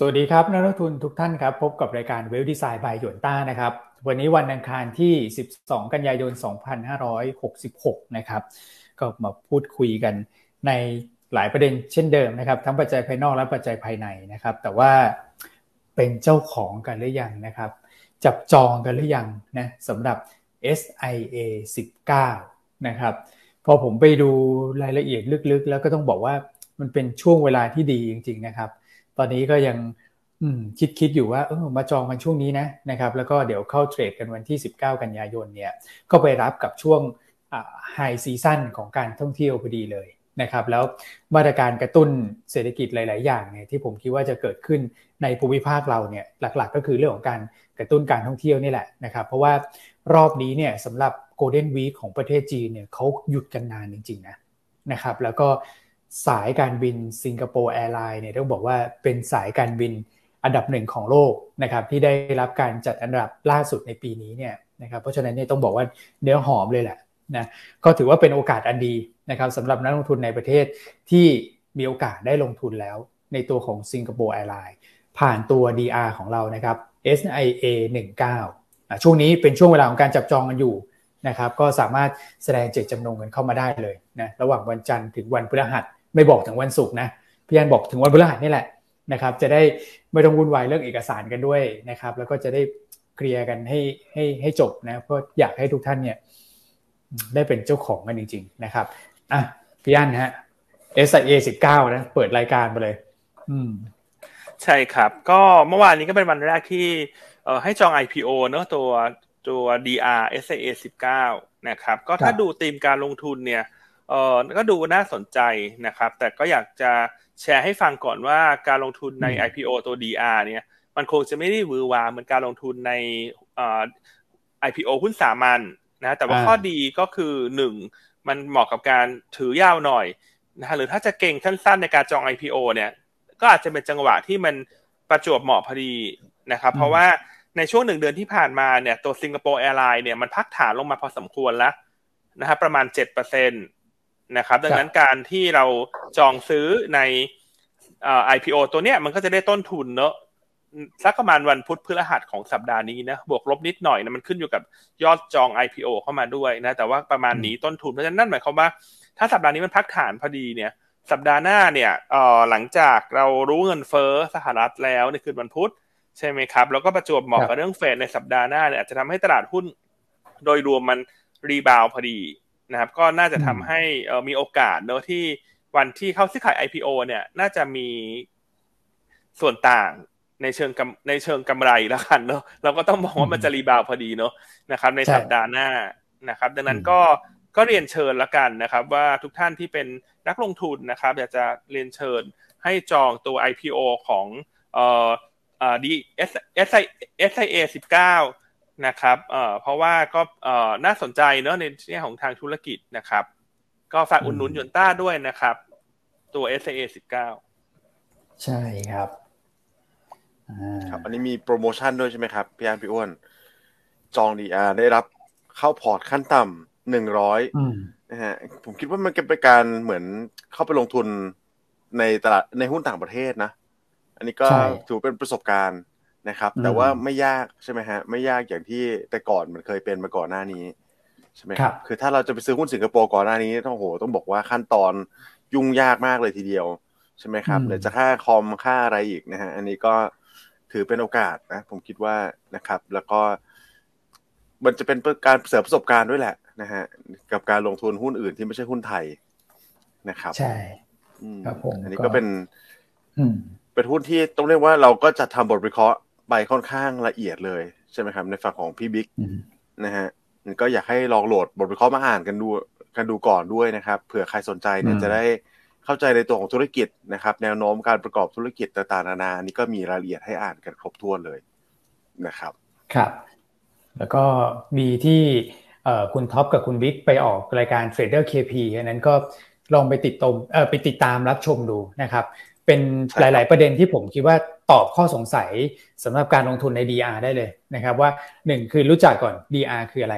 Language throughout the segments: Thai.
สวัสดีครับนักลงทุนทุกท่านครับ พบกับรายการเวลดีไซน์บายหยวนต้านะครับ วันนี้วันอังคารที่ 12 กันยายน 2566 นะครับ ก็มาพูดคุยกันในหลายประเด็นเช่นเดิมนะครับ ทั้งปัจจัยภายนอกและปัจจัยภายในนะครับ แต่ว่าเป็นเจ้าของกันหรือยังนะครับ จับจองกันหรือยังนะสำหรับ SIA 19 นะครับ พอผมไปดูรายละเอียดลึกๆ แล้วก็ต้องบอกว่ามันเป็นช่วงเวลาที่ดีจริง ๆ นะครับ ตอนนี้ก็ยังคิดคิดอยู่ว่าเออมาจองกันช่วงนี้นะนะครับ แล้วก็เดี๋ยวเข้าเทรดกันวันที่ 19 กันยายนเนี่ยก็ไปรับกับช่วงไฮซีซั่นของการท่องเที่ยวพอดีเลยนะครับ แล้วมาตรการกระตุ้นเศรษฐกิจหลาย ๆ อย่างเนี่ยที่ผมคิดว่าจะเกิดขึ้นในภูมิภาคเราเนี่ยหลัก ๆ ก็คือเรื่องของการกระตุ้นการท่องเที่ยวนี่แหละนะครับ เพราะว่ารอบนี้เนี่ยสำหรับโกลเด้นวีคของประเทศจีนเนี่ยเขาหยุดกันนานจริง ๆ นะนะครับ แล้วก็ สายการบินสิงคโปร์แอร์ไลน์เนี่ยต้องบอกว่าเป็นสายการบินอันดับหนึ่งของโลกนะครับที่ได้รับการจัดอันดับล่าสุดในปีนี้เนี่ยนะครับเพราะฉะนั้นเนี่ยต้องบอกว่าเนื้อหอมเลยแหละนะก็ถือว่าเป็นโอกาสอันดีนะครับสำหรับนักลงทุนในประเทศที่มีโอกาสได้ลงทุนแล้ว ในตัวของสิงคโปร์แอร์ไลน์ผ่านตัว DR ของเรานะครับ SIA 19ช่วงนี้เป็นช่วงเวลาของการจับจองกันอยู่นะครับก็สามารถแสดงเจตจำนงกันเข้ามาได้เลยนะระหว่างวันจันทร์ถึงวันพฤหัส ไม่บอกถึงวันศุกร์นะพี่อันบอกถึงวันพฤหัสนี่แหละนะครับ จะได้ไม่ต้องวุ่นวายเรื่องเอกสารกันด้วยนะครับ แล้วก็จะได้เคลียร์กันให้ให้ให้จบนะเพราะอยากให้ทุกท่านเนี่ย ได้เป็นเจ้าของกันจริง ๆ นะครับอะพี่อันฮะ SIA 19นะเปิดรายการไปเลย อืม ใช่ครับ ก็เมื่อวานนี้ก็เป็นวันแรกที่เอ่อให้จอง IPO เนอะตัวตัว DR SIA 19นะครับ ก็ถ้าดูธีมการลงทุนเนี่ย เออก็ดูน่าสนใจนะครับ แต่ก็อยากจะแชร์ให้ฟังก่อนว่าการลงทุนใน IPO ตัว DR เนี่ย มันคงจะไม่ได้วือวาเหมือนการลงทุนในเอ่อ IPO หุ้นสามัญนนะแต่ว่าข้อดีก็คือหนึ่งมันเหมาะกับการถือยาวหน่อยนะฮะหรือถ้าจะเก็งสั้นๆในการจอง IPO เนี่ย ก็อาจจะเป็นจังหวะที่มันประจวบเหมาะพอดีนะครับ เพราะว่าในช่วงหนึ่งเดือนที่ผ่านมาเนี่ยตัวสิงคโปร์แอร์ไลน์เนี่ยมันพักฐานลงมาพอสมควรแล้วนะครับประมาณ7% นะครับดังนั้นการที่เราจองซื้อในเอ่อ IPO ตัวเนี้ยมันก็จะได้ต้นทุนเนอะสักประมาณวันพุธพฤหัสของสัปดาห์นี้นะบวกลบนิดหน่อยนะมันขึ้นอยู่กับยอดจอง IPO เข้ามาด้วยนะแต่ว่าประมาณนี้ต้นทุนเพราะฉะนั้นนั่นหมายความว่า ถ้าสัปดาห์นี้มันพักฐานพอดีเนี่ย สัปดาห์หน้าเนี่ยเอ่อหลังจากเรารู้เงินเฟ้อสหรัฐแล้วในคืนวันพุธใช่ไหมครับแล้วก็ประจวบเหมาะกับเรื่องเฟดในสัปดาห์หน้าเนี่ยอาจจะทำให้ตลาดหุ้น โดยรวมมันรีบาวพอดี นะครับก็น่าจะทำให้มีโอกาสเนอะที่วันที่เข้าซื้อขาย IPO เนี่ย น่าจะมีส่วนต่างในเชิงกำในเชิงกำไรแล้วกันเนอะเราก็ต้องมองว่ามันจะ rebound พอดีเนอะนะครับ ในสัปดาห์หน้านะครับ ดังนั้นก็ก็เรียนเชิญแล้วกันนะครับ ว่าทุกท่านที่เป็นนักลงทุนนะครับ อยากจะเรียนเชิญให้จองตัว IPO ของเอ่อเอ่อ DS SI SIA สิบเก้า นะครับเอ่อเพราะว่าก็เอ่อน่าสนใจเนอะในแง่ของทางธุรกิจนะครับ ก็ฝากอุดหนุนหยวนต้าด้วยนะครับ ตัว s อ a 19ใช่ครับครับ อันนี้มีโปรโมชั่นด้วยใช่ไหมครับพี่อานพี่อ้วน จองดีอาได้รับเข้าพอร์ตขั้นต่ำหนึ่งร้อยนะฮะผมคิดว่ามันเป็นการเหมือนเข้าไปลงทุนในตลาดในหุ้นต่างประเทศนะ อันนี้ก็ถือเป็นประสบการณ์ นะครับ แต่ว่าไม่ยากใช่ไหมฮะไม่ยากอย่างที่แต่ก่อนมันเคยเป็นมาก่อนหน้านี้ใช่ไหมครับคือถ้าเราจะไปซื้อหุ้นสิงคโปร์ก่อนหน้านี้ต้องโหต้องบอกว่าขั้นตอนยุ่งยากมากเลยทีเดียวใช่ไหมครับเดี๋ยวจะค่าคอมค่าอะไรอีกนะฮะอันนี้ก็ถือเป็นโอกาสนะ ผมคิดว่านะครับ แล้วก็มันจะเป็นการเสริมประสบการณ์ด้วยแหละนะฮะกับการลงทุนหุ้นอื่นที่ไม่ใช่หุ้นไทยนะครับ ใช่ครับผมอันนี้ก็เป็นเป็นหุ้นที่ต้องเรียกว่าเราก็จะทำบทวิเคราะห์ ไปค่อนข้างละเอียดเลยใช่ไหมครับ ในฝั่งของพี่บิ๊กนะฮะก็อยากให้ลองโหลดบทวิเคราะห์มาอ่านกันดูกันดูก่อนด้วยนะครับเผื่อใครสนใจเนี่ยจะได้เข้าใจในตัวของธุรกิจนะครับ แนวโน้มการประกอบธุรกิจต่างๆนานานี่ก็มีรายละเอียดให้อ่านกันครบถ้วนเลยนะครับ ครับ แล้วก็มีที่คุณท็อปกับคุณบิ๊กไปออกรายการ Trader KP อันนั้นก็ลองไปติดตมไปติดตามรับชมดูนะครับ เป็นหลาย ๆ ประเด็นที่ผมคิดว่าตอบข้อสงสัยสำหรับการลงทุนใน DR ได้เลยนะครับว่า 1 คือรู้จักก่อน DR คืออะไร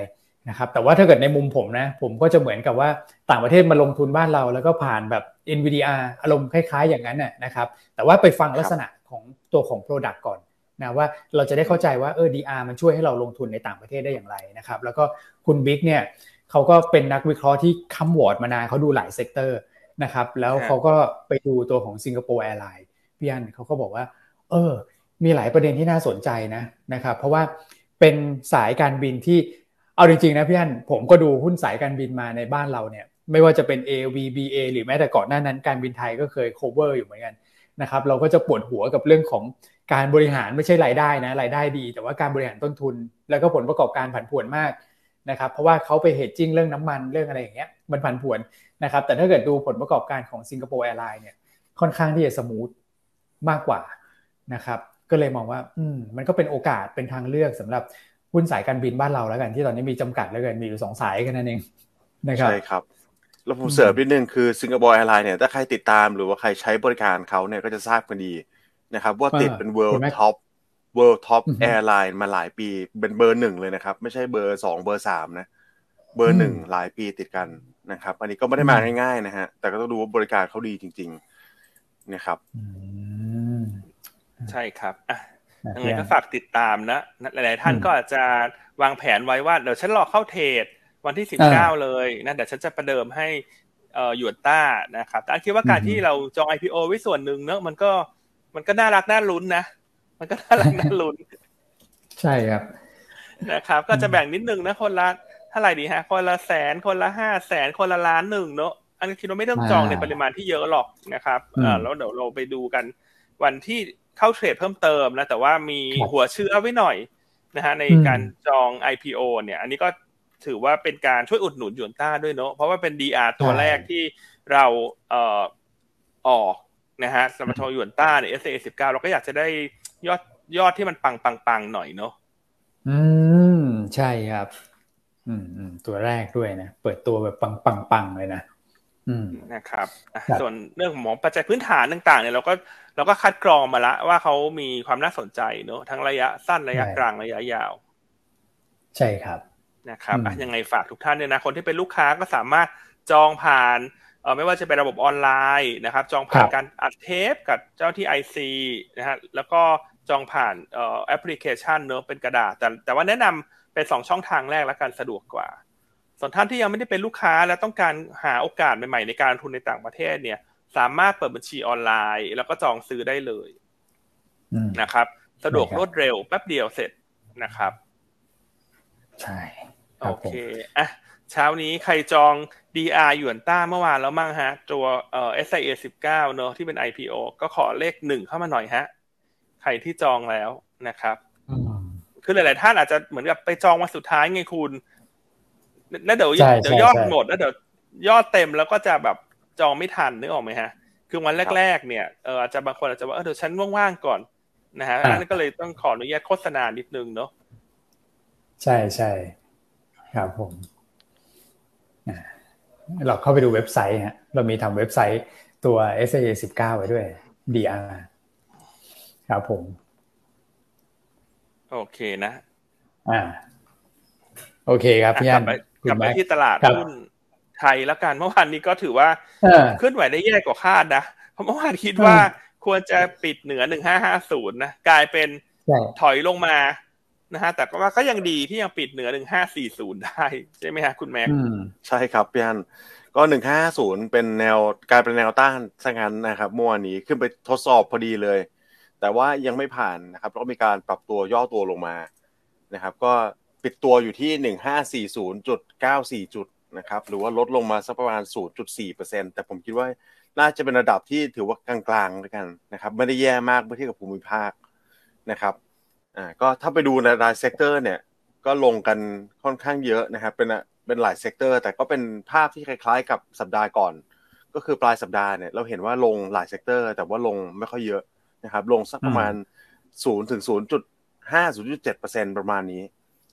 นะครับแต่ว่าถ้าเกิดในมุมผมนะผมก็จะเหมือนกับว่าต่างประเทศมาลงทุนบ้านเรา แล้วก็ผ่านแบบ NVDR อารมณ์คล้าย ๆ อย่างนั้นนะครับแต่ว่าไปฟังลักษณะของตัวของ Product ก่อนนะว่าเราจะได้เข้าใจว่าเออ DR มันช่วยให้เราลงทุนในต่างประเทศได้อย่างไรนะครับแล้วก็คุณบิ๊กเนี่ยเขาก็เป็นนักวิเคราะห์ที่ cover มานานเขาดูหลาย sector นะครับ แล้วเขาก็ไปดูตัวของสิงคโปร์แอร์ไลน์พี่อันเขาก็บอกว่า เออ มีหลายประเด็นที่น่าสนใจนะนะครับ เพราะว่าเป็นสายการบินที่เอาจริงๆนะพี่อันผมก็ดูหุ้นสายการบินมาในบ้านเราเนี่ย ไม่ว่าจะเป็น AAV BA หรือแม้แต่ก่อนหน้านั้นการบินไทยก็เคย cover อยู่เหมือนกันนะครับ เราก็จะปวดหัวกับเรื่องของการบริหารไม่ใช่รายได้นะรายได้ดี แต่ว่าการบริหารต้นทุน แล้วก็ผลประกอบการผันผวนมากนะครับ เพราะว่าเขาไป hedging เรื่องน้ำมันเรื่องอะไรอย่างเงี้ยมันผันผวน นะครับแต่ถ้าเกิดดูผลประกอบการของสิงคโปร์แอร์ไลน์เนี่ยค่อนข้างที่จะ smooth มากกว่านะครับก็เลยมองว่าอืมมันก็เป็นโอกาสเป็นทางเลือกสำหรับหุ้นสายการบินบ้านเราแล้วกันที่ตอนนี้มีจำกัดแล้วกันมีอยู่สองสายแค่นั้นเองนะครับใช่ครับแล้วผมเสริมนิดนึงคือสิงคโปร์แอร์ไลน์เนี่ยถ้าใครติดตามหรือว่าใครใช้บริการเขาเนี่ยก็จะทราบกันดีนะครับว่าติดเป็น world top world top airline มาหลายปีเป็นเบอร์หนึ่งเลยนะครับ ไม่ใช่เบอร์สองเบอร์สามนะ เบอร์หนึ่งหลายปีติดกัน นะครับ อันนี้ก็ไม่ได้มาง่ายๆนะฮะ แต่ก็ต้องดูว่าบริการเขาดีจริง ๆ นะครับใช่ครับอะยังไงก็ฝากติดตามนะ หลายๆท่านก็อาจจะวางแผนไว้ว่าเดี๋ยวฉันรอเข้าเทรดวันที่สิบเก้าเลยนะเดี๋ยวฉันจะประเดิมให้เอ่อหยวนต้านะครับ แต่คิดว่าการที่เราจอง IPO ไว้ส่วนหนึ่งเนอะมันก็มันก็น่ารักน่าลุ้นนะ มันก็น่ารักน่าลุ้น ใช่ครับนะครับ ก็จะแบ่งนิดนึงนะคนละ เท่าไหร่ดีฮะ คนละแสนคนละห้าแสนคนละล้านหนึ่งเนอะอันนี้คิดว่าไม่ต้องจองในปริมาณที่เยอะหรอกนะครับอ่าแล้วเดี๋ยวเราไปดูกัน วันที่เข้าเทรดเพิ่มเติมนะแต่ว่ามีหัวเชื้อไว้หน่อยนะฮะในการจอง IPO เนี่ย อันนี้ก็ถือว่าเป็นการช่วยอุดหนุนยูนต้าด้วยเนาะเพราะว่าเป็น DR ตัวแรกที่เราเอ่อออกนะฮะสำหรับทองยูนต้าเนี่ย SA สิบเก้าเราก็อยากจะได้ยอดยอดที่มันปังปังปังหน่อยเนาะอืม ใช่ครับ อืมอืมตัวแรกด้วยนะ เปิดตัวแบบปังปังปังเลยนะนะครับส่วนเรื่องของปัจจัยพื้นฐานต่างๆเนี่ยเราก็เราก็คัดกรองมาละว่าเขามีความน่าสนใจเนอะทั้งระยะสั้นระยะกลางระยะยาว ใช่ครับนะครับยังไงฝากทุกท่านเนี่ยนะคนที่เป็นลูกค้าก็สามารถจองผ่านเออไม่ว่าจะเป็นระบบออนไลน์นะครับ จองผ่านการอัดเทปกับเจ้าที่ไอซีนะฮะแล้วก็จองผ่านเอ่อแอปพลิเคชันเนอะเป็นกระดาษ แต่แต่ว่าแนะนำ เป็นสองช่องทางแรกแล้วกันสะดวกกว่าส่วนท่านที่ยังไม่ได้เป็นลูกค้าและต้องการหาโอกาสใหม่ๆในการทุนในต่างประเทศเนี่ย สามารถเปิดบัญชีออนไลน์ แล้วก็จองซื้อได้เลยนะครับ สะดวกรวดเร็วแป๊บเดียวเสร็จนะครับ ใช่โอเคอะเช้านี้ใครจอง DR หยวนต้าเมื่อวานแล้วมั่งฮะ ตัวเอ่อ SIA สิบเก้าเนอะที่เป็น IPO ก็ขอเลขหนึ่งเข้ามาหน่อยฮะ ใครที่จองแล้วนะครับ คือหลาย ๆ ท่านอาจจะเหมือนกับไปจองวันสุดท้ายไงคุณแล้วเดี๋ยวเดี๋ยวยอดหมดแล้วเดี๋ยวยอดเต็มแล้วก็จะแบบจองไม่ทันนึกออกไหมฮะ คือวันแรก ๆ เนี่ยเอออาจจะบางคนอาจจะว่าเออเดี๋ยวฉันว่าง ๆ ก่อนนะฮะอันนั้นก็เลยต้องขออนุญาตโฆษณานิดนึงเนาะใช่ใช่ครับผมเราเข้าไปดูเว็บไซต์ฮะเรามีทำเว็บไซต์ตัว s a 19ไว้ด้วย DR ครับผม โอเคนะ อ่า โอเคครับพี่อันกลับไปที่ตลาดหุ้นไทยแล้วกันเมื่อวานนี้ก็ถือว่าเคลื่อนไหวได้แย่กว่าคาดนะเพราะเมื่อวานคิดว่าควรจะปิดเหนือหนึ่งห้าห้าศูนย์นะกลายเป็นถอยลงมานะฮะแต่ก็ว่าก็ยังดีที่ยังปิดเหนือหนึ่งห้าสี่ศูนย์ได้ใช่ไหมฮะคุณแม็กใช่ครับพี่อันก็หนึ่งห้าศูนย์เป็นแนวกลายเป็นแนวต้านซะงั้นนะครับเมื่อวานนี้ขึ้นไปทดสอบพอดีเลย แต่ว่ายังไม่ผ่านนะครับแล้วก็มีการปรับตัวย่อตัวลงมานะครับ ก็ปิดตัวอยู่ที่หนึ่งห้าสี่ศูนย์จุดเก้าสี่จุดนะครับ หรือว่าลดลงมาสักประมาณศูนย์จุดสี่เปอร์เซ็นแต่ผมคิดว่าน่าจะเป็นระดับที่ถือว่ากลางๆแล้วกันนะครับ ไม่ได้แย่มากเมื่อเทียบกับภูมิภาคนะครับอ่าก็ถ้าไปดูในราย sector เนี่ยก็ลงกันค่อนข้างเยอะนะครับ เป็นเป็นหลาย sector แต่ก็เป็นภาพที่คล้ายๆ กับสัปดาห์ก่อน ก็คือปลายสัปดาห์เนี่ยเราเห็นว่าลงหลาย sector แต่ว่าลงไม่ค่อยเยอะ นะครับ ลงสักประมาณศูนย์ถึงศูนย์จุดห้าศูนย์จุดเจ็ดเปอร์เซ็นประมาณนี้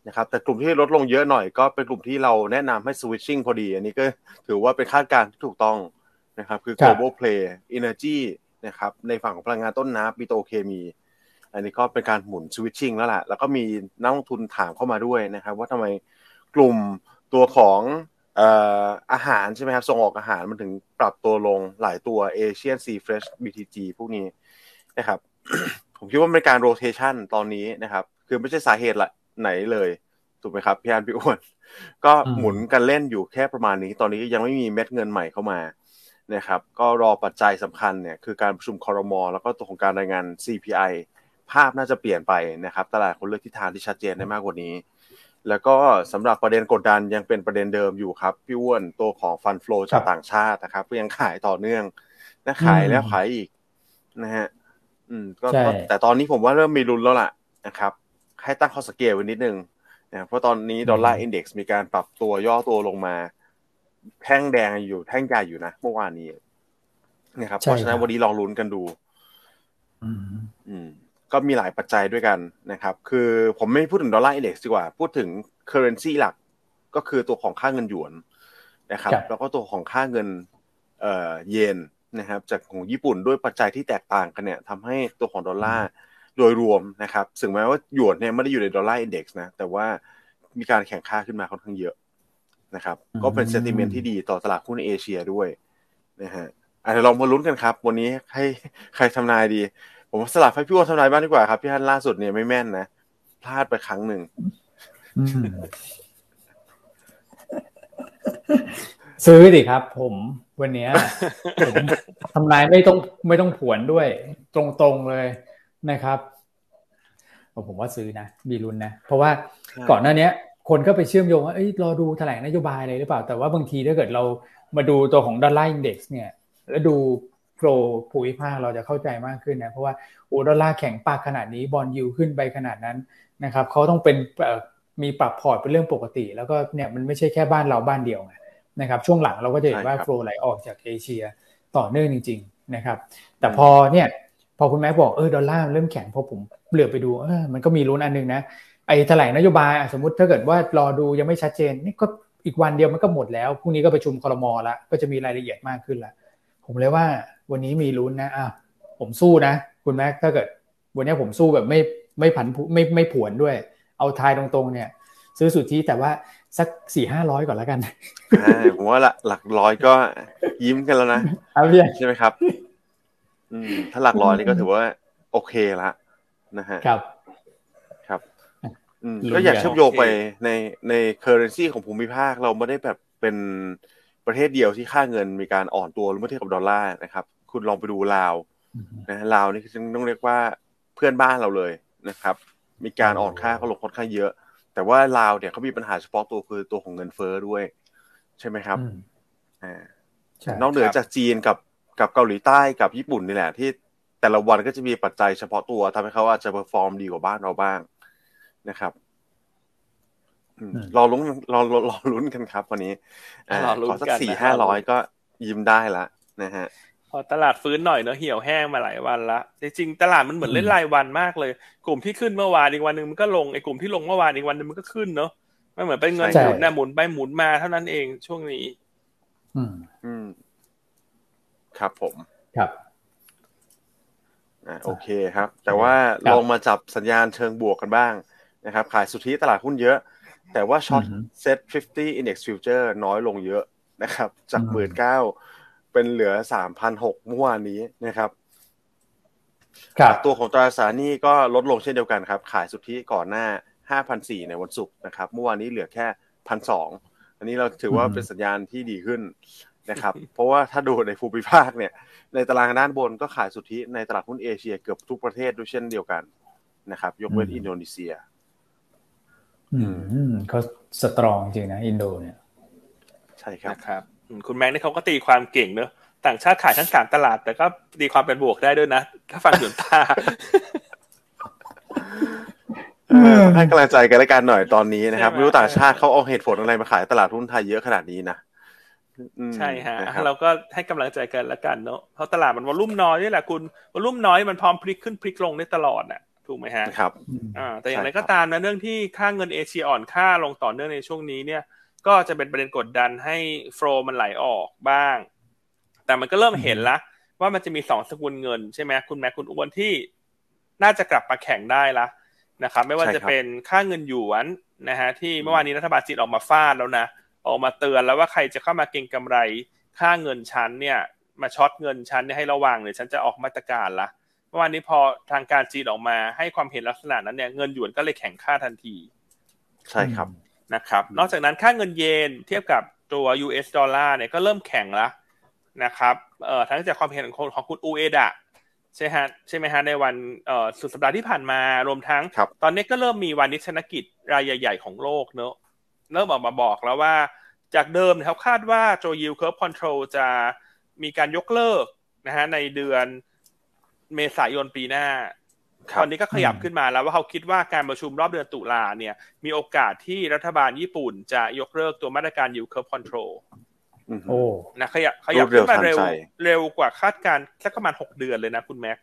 นะครับแต่กลุ่มที่ลดลงเยอะหน่อยก็เป็นกลุ่มที่เราแนะนำให้ switching พอดี อันนี้ก็ถือว่าเป็นคาดการณ์ที่ถูกต้องนะครับ คือ global play energy นะครับในฝั่งของพลังงานต้นน้ำปิโตเคมี อันนี้ก็เป็นการหมุน switching แล้วแหละแล้วก็มีนักลงทุนถามเข้ามาด้วยนะครับ ว่าทำไมกลุ่มตัวของอาหารใช่ไหมครับส่งออกอาหารมันถึงปรับตัวลงหลายตัว Asian Sea Fresh BTG พวกนี้ นะครับ ผมคิดว่าเป็นการโรเทชันตอนนี้นะครับ คือไม่ใช่สาเหตุละไหนเลยถูกไหมครับพี่อันพี่อ้วนก็หมุนกันเล่นอยู่แค่ประมาณนี้ ตอนนี้ยังไม่มีเม็ดเงินใหม่เข้ามานะครับ ก็รอปัจจัยสำคัญเนี่ยคือการประชุมคอรมอแล้วก็ตัวของการรายงาน CPI ภาพน่าจะเปลี่ยนไปนะครับตลาดคนเลือกทิศทางที่ชัดเจนได้มากกว่านี้ แล้วก็สำหรับประเด็นกดดันยังเป็นประเด็นเดิมอยู่ครับพี่อ้วนตัวของฟันฟลูจากต่างชาตินะครับก็ยังขายต่อเนื่องนะขายแล้วขายอีกนะฮะ อืมก็แต่ตอนนี้ผมว่าเริ่มมีรุนแล้วล่ะนะครับ ให้ตั้งข้อสังเกตไว้นิดนึงนะเพราะตอนนี้ดอลลาร์อินเด็กซ์มีการปรับตัวย่อตัวลงมา แท่งแดงอยู่แท่งใหญ่อยู่นะ เมื่อวานนี้นะครับเพราะฉะนั้นวันนี้ลองลุ้นกันดู อืมก็มีหลายปัจจัยด้วยกันนะครับ คือผมไม่พูดถึง Dollar Index ดีกว่า พูดถึง currency หลักก็คือตัวของค่าเงินหยวนนะครับ แล้วก็ตัวของค่าเงิน เอ่อเยน นะครับจากของญี่ปุ่นด้วยปัจจัยที่แตกต่างกันเนี่ยทำให้ตัวของดอลลาร์โดยรวมนะครับถึงแม้ว่าหยวนเนี่ยไม่ได้อยู่ใน Dollar Index นะแต่ว่ามีการแข็งค่าขึ้นมาค่อนข้างเยอะนะครับก็เป็น sentiment ที่ดีต่อตลาดหุ้นเอเชียด้วยนะฮะอาจจะลองมาลุ้นกันครับ วันนี้ให้ใครทำนายดี ผมสลับให้พี่อ้วนทำนายบ้างดีกว่าครับ พี่ท่านล่าสุดเนี่ยไม่แม่นนะพลาดไปครั้งหนึ่ง ซื้อดิครับ ผมวันนี้ผมทำนายไม่ต้องไม่ต้องผวนด้วย ตรงๆเลยนะครับ ผมว่าซื้อนะมีรุนนะ เพราะว่าก่อนหน้านี้คนก็ไปเชื่อมโยงว่าเอ้ยรอดูแถลงนโยบายอะไรหรือเปล่า แต่ว่าบางทีถ้าเกิดเรามาดูตัวของ Dollar Index เนี่ย แล้วดู flow ภูมิภาคเราจะเข้าใจมากขึ้นนะ เพราะว่าโอ้ดอลลาร์แข็งมากขนาดนี้ bond yield ขึ้นไปขนาดนั้นนะครับเขาต้องเป็นมีปรับพอร์ตเป็นเรื่องปกติ แล้วก็เนี่ยมันไม่ใช่แค่บ้านเราบ้านเดียวไง นะครับช่วงหลังเราก็จะเห็นว่า flow ไหลออกจากเอเชียต่อเนื่องจริง ๆนะครับ แต่พอเนี่ยพอคุณแม่บอกเออดอลลาร์เริ่มแข็งพอผมเหลือบไปดูเออมันก็มีลุ้นอันนึงนะไอ้แถลงนโยบายสมมติถ้าเกิดว่ารอดูยังไม่ชัดเจนนี่ก็อีกวันเดียวมันก็หมดแล้วพรุ่งนี้ก็ประชุมคอรมอละก็จะมีรายละเอียดมากขึ้นละผมเลยว่าวันนี้มีลุ้นนะอะผมสู้นะ คุณแม่ถ้าเกิด วันนี้ผมสู้แบบไม่ไม่ผันไม่ไม่ผวนด้วย เอาทายตรงๆเนี่ย ซื้อสุทธิแต่ว่า สักสี่ห้าร้อยก่อนแล้วกันผมว่าหลักร้อยก็ยิ้มกันแล้วนะใช่ไหมครับอืมถ้าหลักร้อยนี่ก็ถือว่า โอเคละนะฮะครับครับอืมก็อยากเชื่อมโยงไปในในเคอร์เรนซีของภูมิภาคเราไม่ได้แบบเป็นประเทศเดียวที่ค่าเงินมีการอ่อนตัวเมื่อเทียบกับดอลลาร์นะครับ คุณลองไปดูลาวนะลาวนี่คือต้องเรียกว่าเพื่อนบ้านเราเลยนะครับ มีการอ่อนค่าเขาลงค่อนข้างเยอะ แต่ว่าลาวเนี่ยเขามีปัญหาเฉพาะตัวคือตัวของเงินเฟ้อด้วย ใช่ไหมครับอ่านอกเหนือจากจีนกับกับเกาหลีใต้กับญี่ปุ่นนี่แหละ ที่แต่ละวันก็จะมีปัจจัยเฉพาะตัวทำให้เขาอาจจะ perform ดีกว่าบ้านเราบ้างนะครับรอลุ้นรอรอลุ้นกันครับ วันนี้ขอสักสี่ห้าร้อยก็ยิ้มได้ละนะฮะ ขอตลาดฟื้นหน่อยเนอะเหี่ยวแห้งมาหลายวันละจริงๆตลาดมันเหมือนเล่นรายวันมากเลย กลุ่มที่ขึ้นเมื่อวานอีกวันหนึ่งมันก็ลงไอ้กลุ่มที่ลงเมื่อวานอีกวันหนึ่งมันก็ขึ้นเนอะไม่เหมือนเป็นเงินหมุนนะหมุนไปหมุนมาเท่านั้นเองช่วงนี้ อืมอืมครับผม ครับอ่าโอเคครับ แต่ว่าลองมาจับสัญญาณเชิงบวกกันบ้างนะครับ ขายสุทธิตลาดหุ้นเยอะ แต่ว่าช็อตเซ็ต50 index future น้อยลงเยอะนะครับ จากหมื่นเก้า เป็นเหลือสามพันหกเมื่อวานนี้นะครับตัวของตราสารนี้ก็ลดลงเช่นเดียวกันครับ ขายสุทธิก่อนหน้าห้าพันสี่ในวันศุกร์นะครับ เมื่อวานนี้เหลือแค่พันสองอันนี้เราถือว่าเป็นสัญญาณที่ดีขึ้นนะครับ เพราะว่าถ้าดูในภูมิภาคเนี่ย ในตารางด้านบนก็ขายสุทธิในตลาดหุ้นเอเชียเกือบทุกประเทศด้วยเช่นเดียวกันนะครับ ยกเว้นอินโดนีเซีย อืมเขาสตรองจริงนะ อินโดเนี่ย ใช่ครับ ครับคุณแม็กนี่เขาก็ตีความเก่งเนอะต่างชาติขายทั้งสามตลาด แต่ก็ตีความเป็นบวกได้ด้วยนะ ถ้าฟังหยุนตาให้กำลังใจกันและกันหน่อยตอนนี้นะครับไม่รู้ต่างชาติเขาเอาเหตุผลอะไรมาขายตลาดหุ้นไทยเยอะขนาดนี้นะใช่ฮะเราก็ให้กำลังใจกันละกันเนาะเพราะตลาดมันวอลุ่มน้อยนี่แหละคุณวอลุ่มน้อยมันพร้อมพลิกขึ้นพลิกลงได้ตลอดอะถูกไหมฮะครับอ่าแต่อย่างไรก็ตามนะเรื่องที่ค่าเงินเอเชียอ่อนค่าลงต่อเนื่องในช่วงนี้เนี่ย ก็จะเป็นประเด็นกดดันให้โฟลมันไหลออกบ้าง แต่มันก็เริ่มเห็นละว่ามันจะมีสองสกุลเงินใช่ไหมคุณแม่คุณอ้วนที่น่าจะกลับมาแข่งได้ละนะครับ ไม่ว่าจะเป็นค่าเงินหยวนนะฮะที่เมื่อวานนี้รัฐบาลจีนออกมาฟาดแล้วนะออกมาเตือนแล้วว่าใครจะเข้ามาเก็งกำไรค่าเงินชั้นเนี่ยมาช็อตเงินชั้นเนี่ยให้ระวังหรือฉันจะออกมาตรการละเมื่อวานนี้พอทางการจีนออกมาให้ความเห็นลักษณะนั้นเนี่ยเงินหยวนก็เลยแข็งค่าทันที ใช่ครับ นะครับ นอกจากนั้นค่าเงินเยนเทียบกับตัว US ดอลลาร์เนี่ยก็เริ่มแข็งแล้วนะครับเอ่อทั้งจากความเห็นของของคุณอูเอดะใช่ฮะใช่ไหมฮะในวันเอ่อสุดสัปดาห์ที่ผ่านมารวมทั้ง ตอนนี้ก็เริ่มมีวาณิชธนกิจรายใหญ่ ๆ ของโลกเนอะเริ่มออกมาบอกแล้วว่าจากเดิมเขาคาดว่าตัว yield curve control จะมีการยกเลิกนะฮะในเดือนเมษายนปีหน้า ตอนนี้ก็ขยับขึ้นมาแล้วว่าเขาคิดว่าการประชุมรอบเดือนตุลาเนี่ย มีโอกาสที่รัฐบาลญี่ปุ่นจะยกเลิกตัวมาตรการ yield curve controlโอ้นะขยับขยับขึ้นมาเร็วเร็วกว่าคาดการสักประมาณหกเดือนเลยนะคุณแม็ก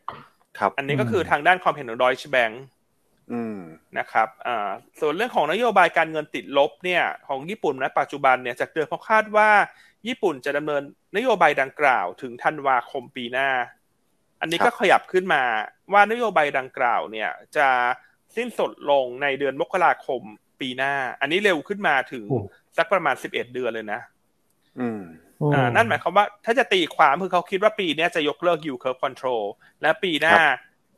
ครับ อันนี้ก็คือทางด้านความเห็นของดอยช์แบงค์นะครับอ่าส่วนเรื่องของนโยบายการเงินติดลบเนี่ยของญี่ปุ่นนะปัจจุบันเนี่ยจากเดิมเขาคาดว่า ญี่ปุ่นจะดำเนินนโยบายดังกล่าวถึงธันวาคมปีหน้า อันนี้ก็ขยับขึ้นมาว่านโยบายดังกล่าวเนี่ย จะสิ้นสุดลงในเดือนมกราคมปีหน้า อันนี้เร็วขึ้นมาถึงสักประมาณสิบเอ็ดเดือนเลยนะ อืมอ่านั่นหมายความว่าถ้าจะตีความคือเขาคิดว่าปีนี้จะยกเลิก yield curve control และปีหน้า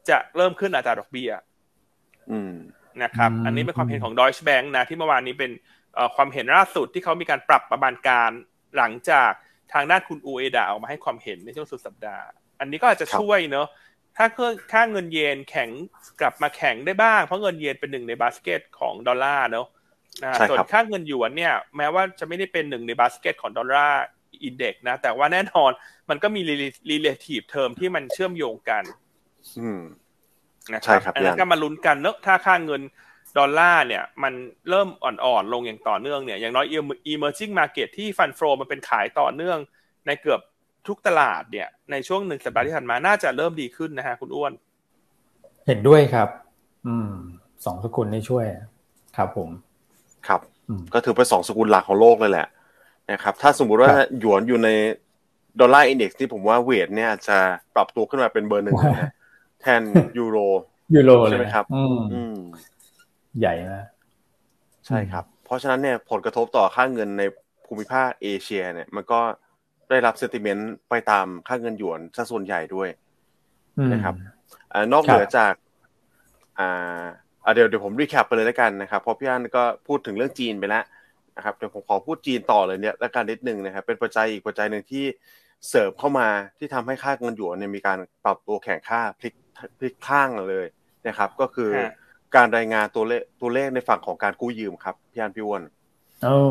จะเริ่มขึ้นอัตราดอกเบี้ยนะครับ อันนี้เป็นความเห็นของ Deutsche Bank นะ ที่เมื่อวานนี้เป็นความเห็นล่าสุดที่เขามีการปรับประมาณการหลังจากทางด้านคุณอูเอดาออกมาให้ความเห็นในช่วงสุดสัปดาห์ อันนี้ก็อาจจะช่วยเนอะถ้าค่าเงินเยนแข็งกลับมาแข็งได้บ้าง เพราะเงินเยนเป็นหนึ่งในบาสเกตของดอลลาร์เนอะส่วนค่าเงินหยวนเนี่ยแม้ว่าจะไม่ได้เป็นหนึ่งในบาสเกตของ dollar index นะแต่ว่าแน่นอนมันก็มี relative term ที่มันเชื่อมโยงกันอืมนะใช่ครับอันนั้นก็มมาลุ้นกันเนอะถ้าค่าเงินดอลลาร์เนี่ย มันเริ่มอ่อนๆ ลงอย่างต่อเนื่องเนี่ยอย่างน้อย emerging market ที่ fund flow มันเป็นขายต่อเนื่องในเกือบ ทุกตลาดเนี่ยในช่วงหนึ่งสัปดาห์ที่ผ่านมาน่าจะเริ่มดีขึ้นนะฮะคุณอ้วน เห็นด้วยครับ อืมสองสกุลนี้ช่วย ครับผม ครับก็ถือเป็นสองสกุลหลักของโลกเลยแหละนะครับถ้าสมมุติว่าหยวนอยู่ใน dollar index ที่ผมว่า weight เนี่ยจะปรับตัวขึ้นมาเป็นเบอร์หนึ่งแทนยูโรยูโรใช่ไหมครับอืมใหญ่นะใช่ครับ เพราะฉะนั้นเนี่ยผลกระทบต่อค่าเงินในภูมิภาคเอเชีย เนี่ย มันก็ ได้รับ sentiment ไปตามค่าเงินหยวนซะส่วนใหญ่ด้วยนะครับนอกเหนือจากอ่าเดี๋ยวเดี๋ยวผม recap ไปเลยแล้วกันนะครับเพราะพี่อ้วนก็พูดถึงเรื่องจีนไปแล้วนะครับเดี๋ยวผมขอพูดจีนต่อเลยเนี่ยแล้วกันนิดนึงนะครับเป็นปัจจัยอีกปัจจัยหนึ่งที่เสริมเข้ามาที่ทำให้ค่าเงินหยวนเนี่ยมีการปรับตัวแข็งค่าพลิกพลิกข้างเลยนะครับ ก็คือการรายงานตัวเลขตัวเลขในฝั่งของการกู้ยืมครับพี่อ้วนพี่วอน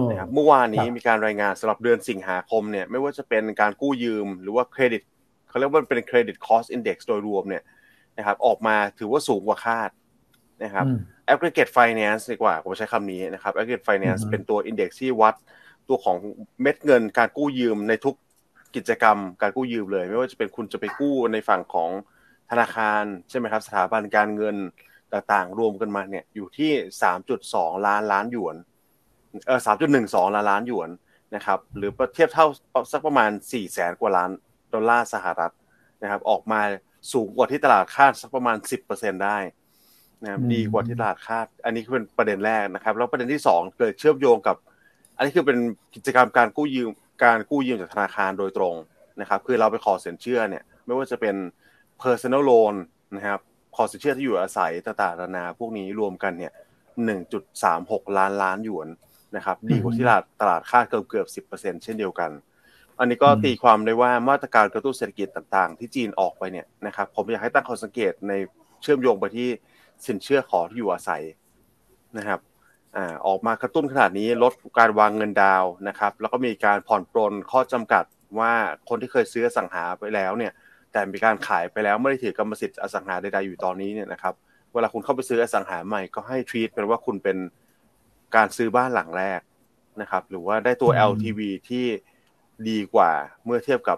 นะครับเมื่อวานนี้มีการรายงานสำหรับเดือนสิงหาคมเนี่ยไม่ว่าจะเป็นการกู้ยืมหรือว่าเครดิตเขาเรียกว่าเป็น credit cost index โดยรวมเนี่ยนะครับออกมาถือว่าสูงกว่าคาดนะครับ aggregate finance ดีกว่าผมใช้คำนี้นะครับ aggregate finance เป็นตัว index ที่วัดตัวของเม็ดเงินการกู้ยืมในทุกกิจกรรมการกู้ยืมเลย ไม่ว่าจะเป็นคุณจะไปกู้ในฝั่งของธนาคารใช่ไหมครับสถาบันการเงินต่างๆ รวมกันมาเนี่ยอยู่ที่ 3.2 ล้านล้านหยวน เออ3.12ล้านล้านหยวนนะครับ หรือเทียบเท่าสักประมาณ4แสนกว่าล้านดอลลาร์สหรัฐนะครับ ออกมาสูงกว่าที่ตลาดคาดสักประมาณ10%ได้นะครับดีกว่าที่ตลาดคาด อันนี้คือเป็นประเด็นแรกนะครับ แล้วประเด็นที่สองเกิดเชื่อมโยงกับ อันนี้คือเป็นกิจกรรมการกู้ยืมการกู้ยืมจากธนาคารโดยตรงนะครับ คือเราไปขอสินเชื่อเนี่ยไม่ว่าจะเป็น personal loan นะครับขอสินเชื่อที่อยู่อาศัยต่างๆนานาพวกนี้รวมกันเนี่ย 1.36 ล้านล้านหยวน นะครับดีกว่าที่ตลาดตลาดคาดเกือบเกือบ10%เช่นเดียวกัน อันนี้ก็ตีความได้ว่ามาตรการกระตุ้นเศรษฐกิจต่างๆ ที่จีนออกไปเนี่ยนะครับผมอยากให้ตั้งข้อสังเกตในเชื่อมโยงไปที่สินเชื่อขอที่อยู่อาศัยนะครับอ่าออกมากระตุ้นขนาดนี้ลดการวางเงินดาวนะครับ แล้วก็มีการผ่อนปรนข้อจำกัดว่าคนที่เคยซื้อสังหาไปแล้วเนี่ย แต่มีการขายไปแล้วไม่ได้ถือกรรมสิทธิ์อสังหาใดๆอยู่ตอนนี้เนี่ยนะครับ เวลาคุณเข้าไปซื้ออสังหาใหม่ก็ให้ทรีตเป็นว่าคุณเป็น การซื้อบ้านหลังแรกนะครับ หรือว่าได้ตัว LTV ที่ดีกว่าเมื่อเทียบกับ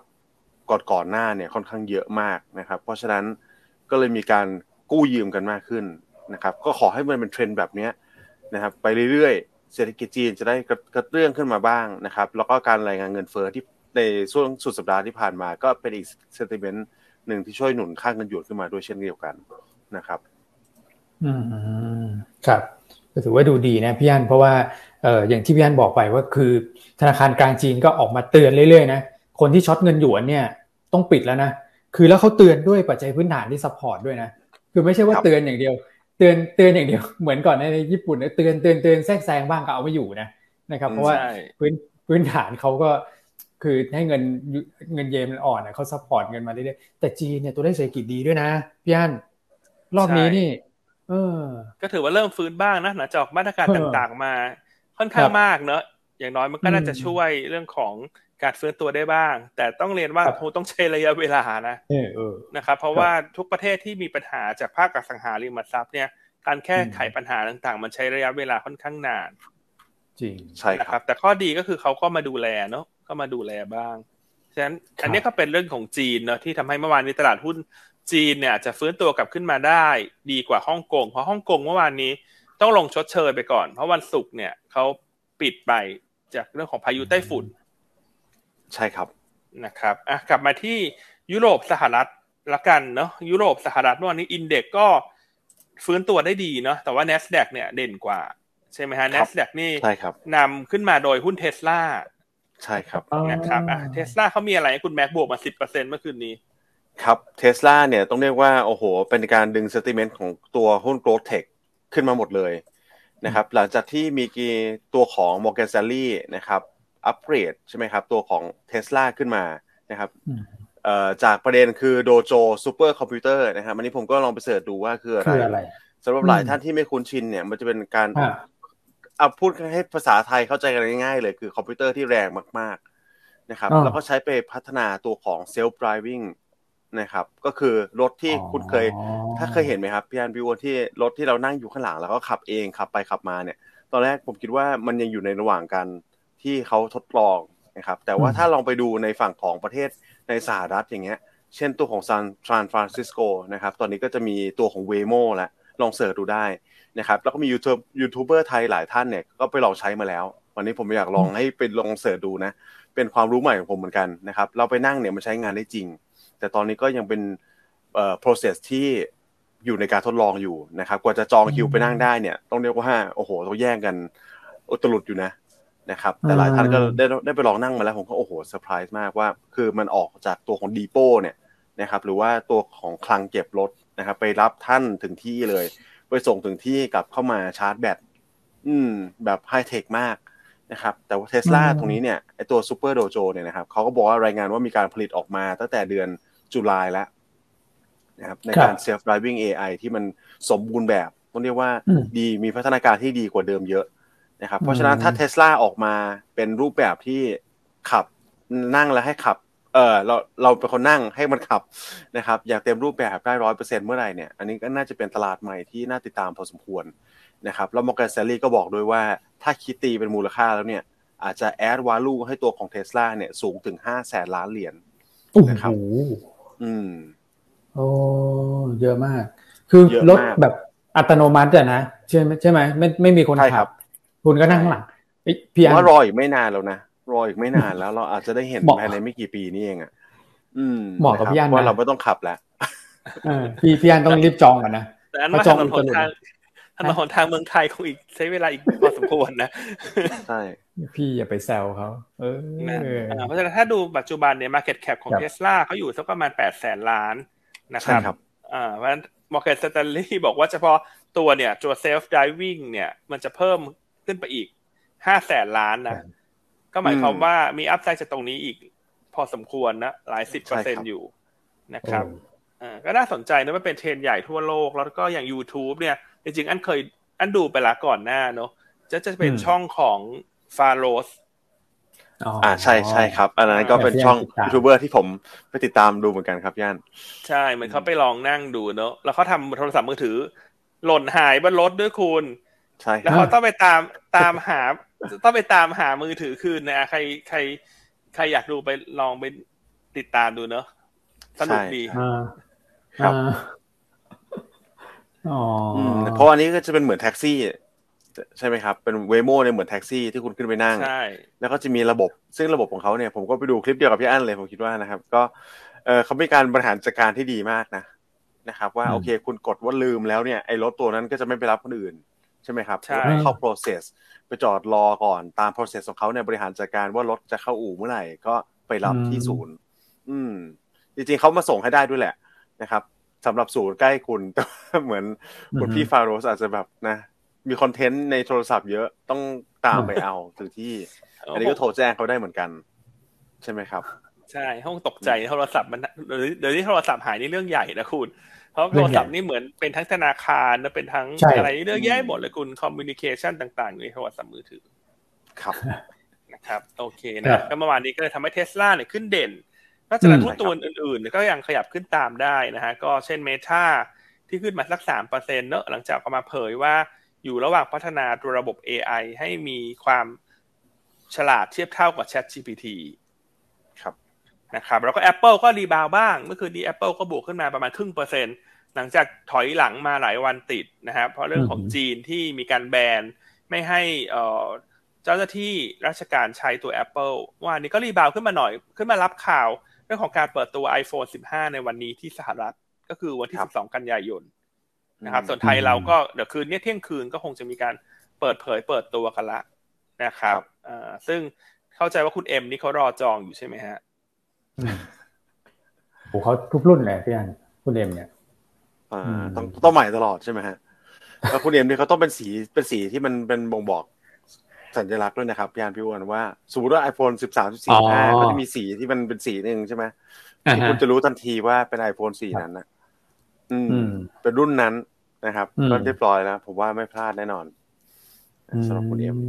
ก่อนก่อนหน้าเนี่ยค่อนข้างเยอะมากนะครับ เพราะฉะนั้นก็เลยมีการกู้ยืมกันมากขึ้นนะครับ ก็ขอให้มันเป็นเทรนด์แบบนี้นะครับ ไปเรื่อยๆ เศรษฐกิจจีนจะได้กระเตื้องขึ้นมาบ้างนะครับ แล้วก็การรายงานเงินเฟ้อที่ในช่วงสุดสัปดาห์ที่ผ่านมา ก็เป็นอีก sentiment หนึ่งที่ช่วยหนุนค่าเงินหยวนขึ้นมาด้วยเช่นเดียวกันนะครับ อืมครับ ก็ถือว่าดูดีนะพี่อ้วนเพราะว่าเอออย่างที่พี่อ้วนบอกไปว่าคือ ธนาคารกลางจีนก็ออกมาเตือนเรื่อยๆนะคนที่ short เงินหยวนเนี่ยต้องปิดแล้วนะคือแล้วเขาเตือนด้วยปัจจัยพื้นฐานที่ support ด้วยนะคือไม่ใช่ว่าเตือนอย่างเดียว เตือนเตือนอย่างเดียวเหมือนก่อนในญี่ปุ่นเตือนเตือนเตือนแทรกแซงบ้างก็เอาไม่อยู่นะนะครับ เพราะว่าพื้นพื้นฐานเขาก็คือให้เงินเงินเยนมันอ่อนเขา support เงินมาเรื่อยๆแต่จีนเนี่ยตัวเลขเศรษฐกิจดีด้วยนะพี่อ้วนรอบนี้นี่เออ ก็ถือว่าเริ่มฟื้นบ้างนะหลังจากมาตรการต่างๆมา ค่อนข้างมากเนอะอย่างน้อยมันก็น่าจะช่วยเรื่องของการฟื้นตัวได้บ้าง แต่ต้องเรียนว่าคงต้องใช้ระยะเวลานะนะครับเพราะว่าทุกประเทศที่มีปัญหาจากภาคอสังหาริมทรัพย์เนี่ยการแก้ไขปัญหาต่างๆ มันใช้ระยะเวลาค่อนข้างนาน จริงใช่ครับ แต่ข้อดีก็คือเขาก็มาดูแลเนาะก็มาดูแลบ้างฉะนั้นอันนี้ก็เป็นเรื่องของจีนเนาะที่ทำให้เมื่อวานนี้ตลาดหุ้น จีนเนี่ยจะฟื้นตัวกลับขึ้นมาได้ดีกว่าฮ่องกง เพราะฮ่องกงเมื่อวานนี้ต้องลงชดเชยไปก่อน เพราะวันศุกร์เนี่ยเขาปิดไปจากเรื่องของพายุไต้ฝุ่น ใช่ครับนะครับอะกลับมาที่ยุโรปสหรัฐละกันเนาะยุโรปสหรัฐเมื่อวานนี้ index ก็ฟื้นตัวได้ดีเนาะแต่ว่า N แอสแดกเนี่ยเด่นกว่า ใช่ไหมฮะ N แอสแดกนี่ใช่ครับนำขึ้นมาโดยหุ้นเทสลาใช่ครับนะครับอะเทสลาเขามีอะไรคุณแม็กบวกมาสิบเปอร์เซ็นเมื่อคืนนี้ ครับเทสลาเนี่ยต้องเรียกว่าโอ้โห เป็นการดึง sentiment ของตัวหุ้น growth tech ขึ้นมาหมดเลยนะครับหลังจากที่มีกีตัวของ Morgan Stanley นะครับอัปเกรดใช่ไหมครับ ตัวของ Tesla ขึ้นมานะครับจากประเด็นคือ Dojo supercomputer นะครับอันนี้ผมก็ลองไป search ดูว่าคืออะไรสำหรับหลายท่านที่ไม่คุ้นชินเนี่ย มันจะเป็นการเอาพูดให้ภาษาไทยเข้าใจกันง่ายๆเลยคือคอมพิวเตอร์ที่แรงมาก ๆ นะครับ แล้วก็ใช้ไปพัฒนาตัวของ self driving นะครับ ก็คือรถที่คุณเคย ถ้าเคยเห็นไหมครับพี่อ้วนพี่วที่รถที่เรานั่งอยู่ข้างหลังแล้วก็ขับเองขับไปขับมาเนี่ย ตอนแรกผมคิดว่ามันยังอยู่ในระหว่างการที่เขาทดลองนะครับ แต่ว่าถ้าลองไปดูในฝั่งของประเทศในสหรัฐอย่างเงี้ย เช่นตัวของซานฟรานฟรานซิสโกนะครับ ตอนนี้ก็จะมีตัวของ Waymo แล้วลอง search ดูได้นะครับ แล้วก็มี YouTube YouTuber ไทยหลายท่านเนี่ยก็ไปลองใช้มาแล้ว วันนี้ผมอยากลองให้เป็นลอง search ดูนะ เป็นความรู้ใหม่ของผมเหมือนกันนะครับ เราไปนั่งเนี่ยมันใช้งานได้จริง แต่ตอนนี้ก็ยังเป็นเอ่อ process ที่อยู่ในการทดลองอยู่นะครับ กว่าจะจองคิวไปนั่งได้เนี่ย ต้องเรียกว่าโอ้โหต้องแย่งกันอุตลุดอยู่นะนะครับ แต่หลายท่านก็ได้ได้ไปลองนั่งมาแล้วผมก็โอ้โหเซอร์ไพรส์มากว่า คือมันออกจากตัวของ depot เนี่ยนะครับ หรือว่าตัวของคลังเก็บรถนะครับ ไปรับท่านถึงที่เลย ไปส่งถึงที่กลับเข้ามาชาร์จแบตอืม แบบไฮเทคมากนะครับ แต่ว่าเทสลาตรงนี้เนี่ยไอตัว super Dojo เนี่ยนะครับเขาก็บอกว่ารายงานว่ามีการผลิตออกมาตั้งแต่เดือน July แล้วนะครับในการ self driving AI ที่มันสมบูรณ์แบบต้องเรียกว่าดีมีพัฒนาการที่ดีกว่าเดิมเยอะนะครับ เพราะฉะนั้นถ้าเทสลาออกมาเป็นรูปแบบที่ขับนั่งแล้วให้ขับ เออเราเราเป็นคนนั่งให้มันขับนะครับ อย่างเต็มรูปแบบได้ร้อยเปอร์เซ็นเมื่อไหร่เนี่ย อันนี้ก็น่าจะเป็นตลาดใหม่ที่น่าติดตามพอสมควรนะครับ แล้ว Morgan Stanley ก็บอกด้วยว่าถ้าคิดตีเป็นมูลค่าแล้วเนี่ย อาจจะ add value ให้ตัวของเทสลาเนี่ยสูงถึงห้าแสนล้านเหรียญนะครับ อืมโอ้เยอะมาก คือรถแบบอัตโนมัติอะนะใช่ไหมใช่ไหมไม่ไม่มีคนขับ คุณก็นั่งข้างหลังพี่อันว่ารออีกไม่นานแล้วนะรออีกไม่นานแล้วเราอาจจะได้เห็นภายในไม่กี่ปีนี้เองอะอืมเหมาะกับพี่อันว่าเราไม่ต้องขับแล้วพี่พี่อันต้องรีบจองกันนะแต่อันว่าถนนหนทาง ถนนหนทางเมืองไทยคงอีกใช้เวลาอีกพอสมควรนะใช่พี่อย่าไปแซวเขาเออเพราะฉะนั้นถ้าดูปัจจุบันเนี่ย market cap ของเทสลาเขาอยู่สักประมาณแปดแสนล้านนะครับอ่าเพราะฉะนั้น Morgan Stanley บอกว่าเฉพาะตัวเนี่ยตัว self driving เนี่ย มันจะเพิ่มขึ้นไปอีกห้าแสนล้านนะ ก็หมายความว่ามี upside จากตรงนี้อีกพอสมควรนะ หลายสิบเปอร์เซ็นอยู่นะครับอ่าก็น่าสนใจนะมันเป็นเทรนใหญ่ทั่วโลก แล้วก็อย่าง YouTube เนี่ย จริงๆอันเคยอันดูไปละก่อนหน้าเนาะจะจะเป็นช่องของฟาโรสอ่าใช่ใช่ครับ อันนั้นก็เป็นช่องยูทูบเบอร์ที่ผมไปติดตามดูเหมือนกันครับย่านใช่เหมือนเขาไปลองนั่งดูเนอะแล้วเขาทำโทรศัพท์มือถือ หล่นหายบนรถด้วยคุณใช่แล้วเขาต้องไปตามตามหา ต้องไปตามหามือถือคืนนะใครใคร ใครอยากดูไปลองไปติดตามดูเนอะสนุกดีครับ อ๋อเพราะอันนี้ก็จะเป็นเหมือนแท็กซี่ ใช่ไหมครับ เป็นเวโมเนี่ยเหมือนแท็กซี่ที่คุณขึ้นไปนั่ง ใช่ แล้วก็จะมีระบบ ซึ่งระบบของเขาเนี่ยผมก็ไปดูคลิปเดียวกับพี่อั้นเลยผมคิดว่านะครับ ก็เออเขามีการบริหารจัดการที่ดีมากนะนะครับ ว่าโอเค คุณกดว่าลืมแล้วเนี่ยไอ้รถตัวนั้นก็จะไม่ไปรับคนอื่น ใช่ไหมครับใช่ เข้า process ไปจอดรอก่อนตาม process ของเขาเนี่ยบริหารจัดการว่ารถจะเข้าอู่เมื่อไหร่ก็ไปรับที่ศูนย์ อืม จริงๆเขามาส่งให้ได้ด้วยแหละนะครับ สำหรับศูนย์ใกล้คุณแต่เหมือนคุณพี่ฟาโรสอาจจะแบบนะ มีคอนเทนต์ในโทรศัพท์เยอะต้องตามไปเอาถึงที่ อันนี้ก็โทรแจ้งเขาได้เหมือนกัน ใช่ไหมครับ ใช่ห้องตกใจโทรศัพท์มันเดี๋ยวนี้โทรศัพท์หายนี่เรื่องใหญ่นะคุณเพราะโทรศัพท์นี่เหมือนเป็นทั้งธนาคารและเป็นทั้งอะไรเรื่องแย่หมดเลยคุณ communication ต่างๆในโทรศัพท์มือถือ ครับนะครับ โอเคนะก็เมื่อวานนี้ก็เลยทำให้เทสลาเนี่ยขึ้นเด่น นอกจากนั้นหุ้นตัวอื่นๆก็ยังขยับขึ้นตามได้นะฮะก็เช่นเมทาที่ขึ้นมาสักสามเปอร์เซ็นต์เนอะหลังจากออกมาเผยว่าอยู่ระหว่างพัฒนาตัวระบบ AI ให้มีความฉลาดเทียบเท่ากับ Chat GPT ครับนะครับแล้วก็ Apple ก็รีบาวบ้าง เมื่อคืนนี้ Apple ก็บวกขึ้นมาประมาณครึ่งเปอร์เซ็นต์หลังจากถอยหลังมาหลายวันติดนะครับเพราะเรื่องของจีนที่มีการแบนไม่ให้เจ้าหน้าที่ราชการใช้ตัว Apple วันนี้ก็ rebound ขึ้นมาหน่อยขึ้นมารับข่าว เรื่องของการเปิดตัว iPhone 15 ในวันนี้ที่สหรัฐก็คือวันที่ 12 กันยายนนะครับ ส่วนไทยเราก็เดี๋ยวคืนนี้เที่ยงคืนก็คงจะมีการเปิดเผยเปิดตัวกันละนะครับอ่าซึ่งเข้าใจว่าคุณเอ็มนี่เขารอจองอยู่ใช่ไหมฮะโอ้เขาทุกรุ่นเลยพี่อันคุณเอ็มเนี่ยอ่าต้องต้องใหม่ตลอดใช่ไหมฮะแล้วคุณเอ็มนี่เขาต้องเป็นสีเป็นสีที่มันเป็นบ่งบอก สัญลักษณ์ด้วยนะครับพี่อันพี่อ้วนว่าสมมติว่า iPhone 13 14 15ก็จะมีสีที่มันเป็นสีหนึ่งใช่ไหมคุณจะรู้ทันทีว่าเป็น iPhone สีนั้นนะอืม เป็นรุ่นนั้นนะครับก็เรียบร้อยแล้วผมว่าไม่พลาดแน่นอนสำหรับคุณเอ็ม